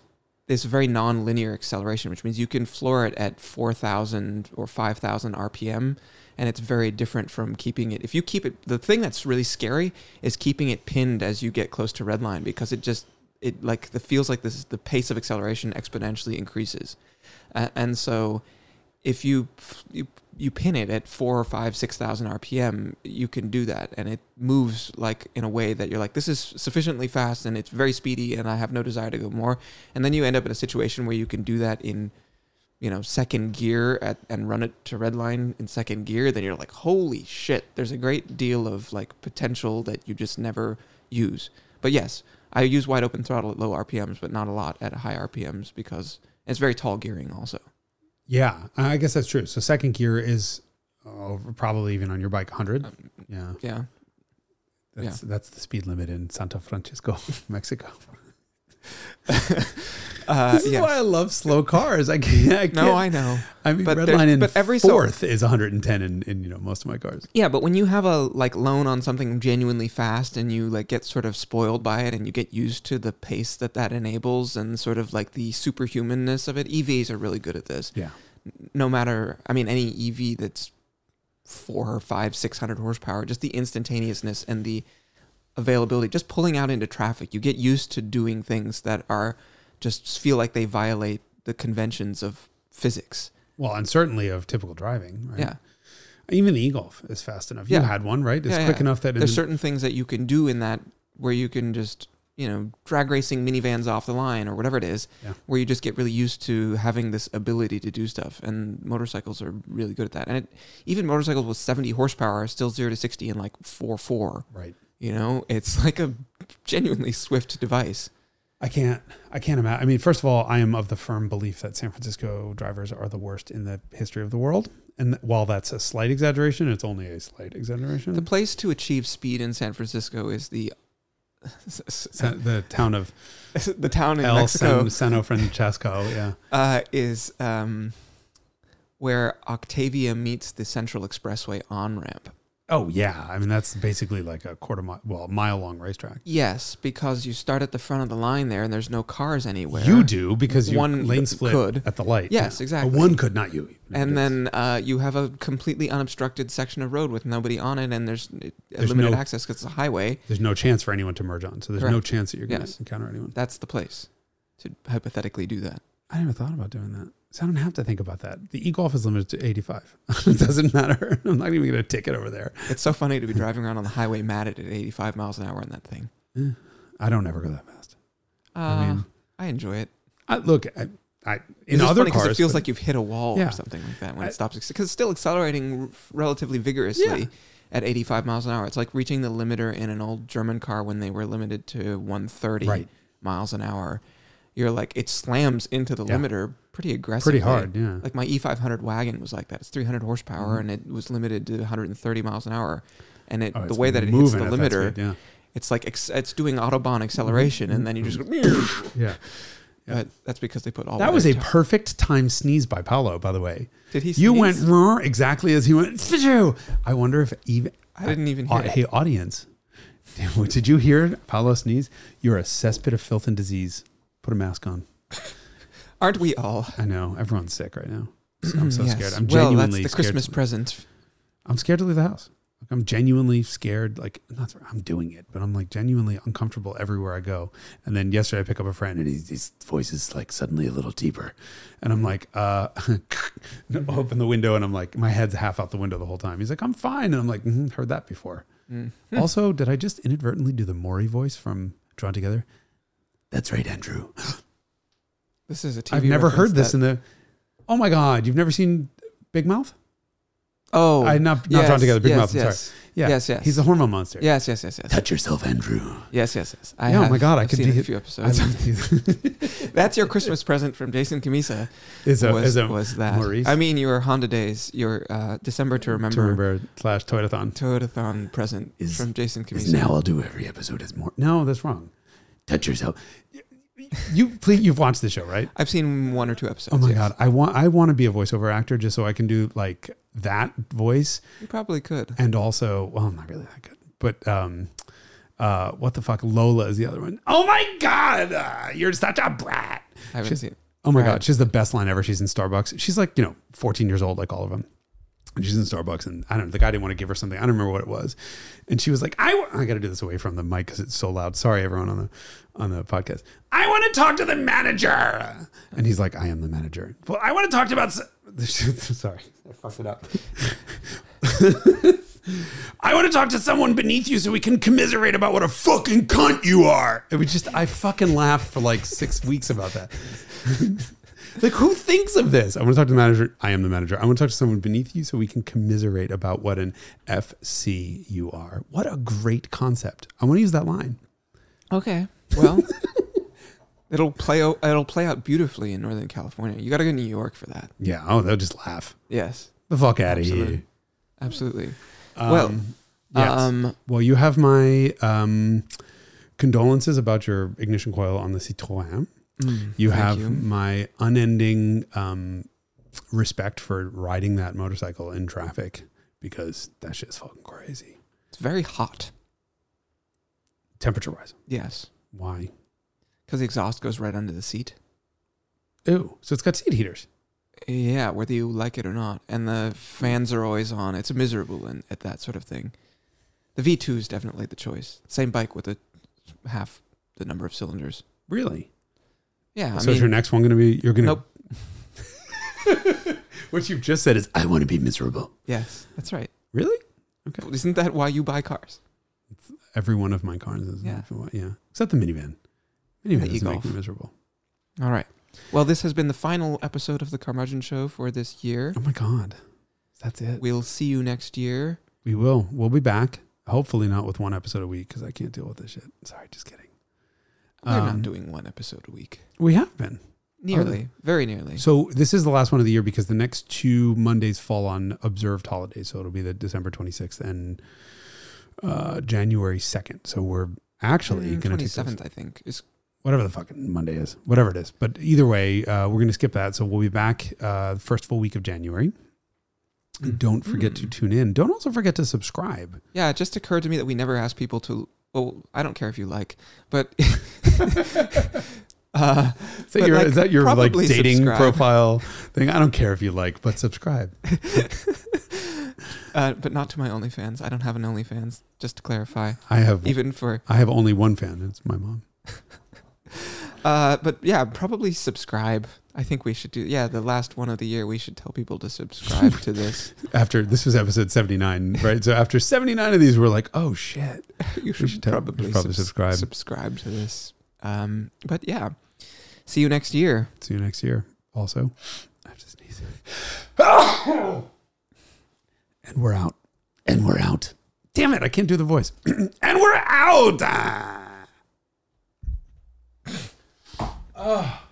S2: this very non-linear acceleration, which means you can floor it at 4,000 or 5,000 RPM, and it's very different from keeping it. If you keep it, the thing that's really scary is keeping it pinned as you get close to redline because it just it like the feels like this the pace of acceleration exponentially increases, uh, and so if you you you pin it at four or five six thousand RPM, you can do that, and it moves like in a way that you're like, this is sufficiently fast and it's very speedy, and I have no desire to go more. And then you end up in a situation where you can do that in, you know, second gear at and run it to redline in second gear. Then you're like, holy shit! There's a great deal of like potential that you just never use. But yes, I use wide open throttle at low RPMs, but not a lot at high RPMs because it's very tall gearing also.
S1: Yeah, I guess that's true. So second gear is oh, probably even on your bike 100. Um, yeah,
S2: Yeah.
S1: that's that's the speed limit in Santa Francisco, Mexico.
S2: Uh,
S1: this is why I love slow cars. I can't. I can't
S2: No, I know.
S1: I mean,
S2: but
S1: red
S2: there-
S1: line in
S2: but every so-
S1: fourth is 110 in, in you know most of my cars.
S2: Yeah, but when you have a like loan on something genuinely fast and you like get sort of spoiled by it and you get used to the pace that that enables and sort of like the superhumanness of it, EVs are really good at this.
S1: Yeah,
S2: No matter, I mean, any EV that's four or five, six hundred horsepower, just the instantaneousness and the availability, just pulling out into traffic, you get used to doing things that are just feel like they violate the conventions of physics.
S1: well, and certainly of typical driving. Right?
S2: Yeah.
S1: even the e-golf is fast enough. You
S2: Yeah.
S1: had one, right? It's
S2: Yeah,
S1: quick
S2: yeah.
S1: enough that in
S2: there's
S1: the-
S2: certain things that you can do in that where you can just you know drag racing minivans off the line or whatever it is
S1: Yeah.
S2: where you just get really used to having this ability to do stuff and motorcycles are really good at that and it, even motorcycles with 70 horsepower are still 0 to 60 in like 4 4
S1: right.
S2: You know it's like a genuinely swift device
S1: I can't. I can't imagine. I mean, first of all, I am of the firm belief that San Francisco drivers are the worst in the history of the world. And while that's a slight exaggeration, it's only a slight exaggeration.
S2: the place to achieve speed in san francisco is the
S1: the town of
S2: the town in
S1: El
S2: mexico
S1: San, Sano Francesco. Yeah.
S2: uh, is um, where Octavia meets the Central Expressway on ramp.
S1: Oh yeah. I mean, that's basically like a quarter mile, well, mile long racetrack.
S2: Yes, because you start at the front of the line there, and there's no cars anywhere.
S1: You do because you
S2: One
S1: lane split
S2: could.
S1: at the light.
S2: Yes,
S1: Yeah.
S2: exactly.
S1: A one could not you.
S2: and then uh, you have a completely unobstructed section of road with nobody on it, and there's, uh,
S1: There's
S2: limited
S1: no-
S2: access because it's a highway.
S1: there's no chance for anyone to merge on. So there's no chance that you're going to
S2: Yes.
S1: encounter anyone.
S2: That's the place to hypothetically do that.
S1: I never thought about doing that. So I don't have to think about that. The e-golf is limited to 85. it doesn't matter. I'm not even going to take it over there.
S2: It's so funny to be driving around on the highway matted at 85 miles an hour on that thing.
S1: I don't ever go that fast.
S2: Uh,
S1: I mean,
S2: I enjoy it.
S1: I, look, I, I in other
S2: funny
S1: cars,
S2: it feels
S1: but-
S2: like you've hit a wall
S1: Yeah.
S2: or something like that when it stops because it's still accelerating relatively vigorously
S1: Yeah.
S2: at 85 miles an hour. It's like reaching the limiter in an old German car when they were limited to 130
S1: right,
S2: miles an hour. You're like it slams into the
S1: Yeah.
S2: limiter pretty aggressively.
S1: pretty hard. Yeah,
S2: Like my E500 wagon was like that. It's 300 horsepower
S1: Mhm.
S2: and it was limited to 130 miles an hour. And it,
S1: Oh,
S2: the way that it hits the
S1: moving at that
S2: limiter,
S1: speed, yeah,
S2: it's like ex- it's doing autobahn acceleration, and then you just go.
S1: yeah. Yeah.
S2: But that's because they put all.
S1: That That was a perfect time sneeze by Paolo, by the way.
S2: Did he?
S1: You went
S2: sneeze?
S1: Exactly as he went. I wonder if even
S2: I didn't even hear.
S1: hey audience, did you hear Paolo sneeze? You're a cesspit of filth and disease. Put a mask on.
S2: Aren't we all?
S1: I know everyone's sick right now. So I'm so
S2: Yes.
S1: scared. I'm
S2: well,
S1: genuinely
S2: that's the
S1: scared.
S2: Christmas present
S1: I'm scared to leave the house. Like I'm genuinely scared. Like not I'm doing it, but I'm like genuinely uncomfortable everywhere I go. And then yesterday I pick up a friend and he's, his voice is like suddenly a little deeper, and I'm like, uh, open the window and I'm like, my head's half out the window the whole time. He's like, I'm fine, and I'm like, mm heard that before.
S2: Mm.
S1: also, did I just inadvertently do the Maury voice from Drawn Together? That's right, Andrew.
S2: This is a TV
S1: I've never heard this
S2: that-
S1: in the. Oh my god, you've never seen Big Mouth?
S2: Oh,
S1: I not not
S2: yes,
S1: Drawn Together. Big
S2: yes,
S1: Mouth. I'm
S2: yes.
S1: sorry. Yeah,
S2: Yes, yes.
S1: He's a hormone monster.
S2: Yes, yes, yes, yes.
S1: Touch yourself, Andrew.
S2: Yes, yes, yes. I
S1: Yeah, oh my God, I
S2: I've
S1: could
S2: seen
S1: be-
S2: a few episodes. That's your Christmas present from Jason Cammisa.
S1: is a
S2: was,
S1: is a
S2: was that?
S1: Maurice?
S2: I mean, your Honda Days, your uh, December to remember,
S1: to remember slash Toyotathon.
S2: Toyotathon present
S1: Is-
S2: from Jason
S1: Is
S2: Cammisa.
S1: now I'll do every episode as more. No, that's wrong. Touch yourself. You please, you've watched the show, right?
S2: I've seen one or two episodes.
S1: Oh my
S2: yes.
S1: god, I want I want to be a voiceover actor just so I can do like that voice
S2: You probably could.
S1: and also well, I'm not really that good, but um, uh, what the fuck? Lola is the other one. Oh my god, uh, you're such a brat.
S2: I haven't
S1: She's-
S2: seen.
S1: Oh my
S2: Right.
S1: god, she's the best line ever. She's in Starbucks. She's like you know 14 years old, like all of them. She's in Starbucks, and I don't know. The guy didn't want to give her something. I don't remember what it was. And she was like, "I, I got to do this away from the mic because it's so loud. Sorry, everyone on the on the podcast. I want to talk to the manager." And he's like, "I am the manager." Well, I want to talk to about. Sorry, I fucked it up. I want to talk to someone beneath you so we can commiserate about what a fucking cunt you are. It was just, I fucking laughed for like six weeks about that. like, who thinks of this? I want to talk to the manager. I am the manager. I want to talk to someone beneath you so we can commiserate about what an FC you are. What a great concept. I want to use that line.
S2: Okay. Well, it'll play. out It'll play out beautifully in Northern California. You got to go to New York for that.
S1: Yeah. Oh, they'll just laugh.
S2: Yes,
S1: The fuck out of
S2: Absolutely.
S1: here.
S2: absolutely.
S1: Um,
S2: Well,
S1: yes.
S2: Um,
S1: Well, you have my um, condolences about your ignition coil on the Citroën.
S2: Mm,
S1: You have
S2: you.
S1: my unending um, respect for riding that motorcycle in traffic because that shit's fucking crazy.
S2: It's very hot.
S1: Temperature wise.
S2: Yes,
S1: Why?
S2: because the exhaust goes right under the seat.
S1: Ew. So it's got seat heaters.
S2: Yeah, whether you like it or not, and the fans are always on. It's miserable in, at that sort of thing. The V2 is definitely the choice. Same bike with a half the number of cylinders.
S1: Really?
S2: Yeah, I
S1: so is your next one going to be, you're going to.
S2: Nope.
S1: what you've just said is, I want to be miserable.
S2: yes, that's right.
S1: Really? Okay.
S2: Well, Isn't that why you buy cars?
S1: Every one of my cars is.
S2: Yeah.
S1: Yeah. Except the minivan. Minivan doesn't make me miserable.
S2: All right. Well, this has been the final episode of the Carmudgeon Show for this year.
S1: Oh my God. That's it.
S2: We'll see you next year.
S1: We will. We'll be back. Hopefully not with one episode a week because I can't deal with this shit. Sorry, just kidding.
S2: We're
S1: Um,
S2: not doing one episode a week.
S1: We have been.
S2: Nearly, very nearly.
S1: So this is the last one of the year because the next two Mondays fall on observed holidays. So it'll be the December 26th and uh, January 2nd. So we're actually going to
S2: twenty
S1: take those-
S2: seventh, I think. Is
S1: whatever the fucking Monday is, whatever it is. But either way, uh, we're going to skip that. So we'll be back uh, the first full week of January. And Don't forget to
S2: Mhm.
S1: tune in. Don't also forget to subscribe.
S2: yeah. It just occurred to me that we never asked people to. Well, I don't care if you like, but uh,
S1: Is that your,
S2: like,
S1: is that your like dating
S2: subscribe.
S1: profile thing? I don't care if you like, but subscribe.
S2: uh, but not to my OnlyFans. I don't have an OnlyFans. Just to clarify,
S1: I have
S2: even for.
S1: I have only one fan. It's my mom.
S2: Uh, but yeah, probably subscribe. I think we should do. Yeah, the last one of the year, we should tell people to subscribe to this.
S1: After this was episode 79, right? So after 79 of these, we're like, oh shit.
S2: You should,
S1: should tell- we should
S2: probably,
S1: probably subscribe.
S2: subscribe to this. Um, but yeah, see you next year.
S1: See you next year. Also, I have to sneeze. and we're out. And we're out. Damn it, I can't do the voice. and we're out. Ah. Oh.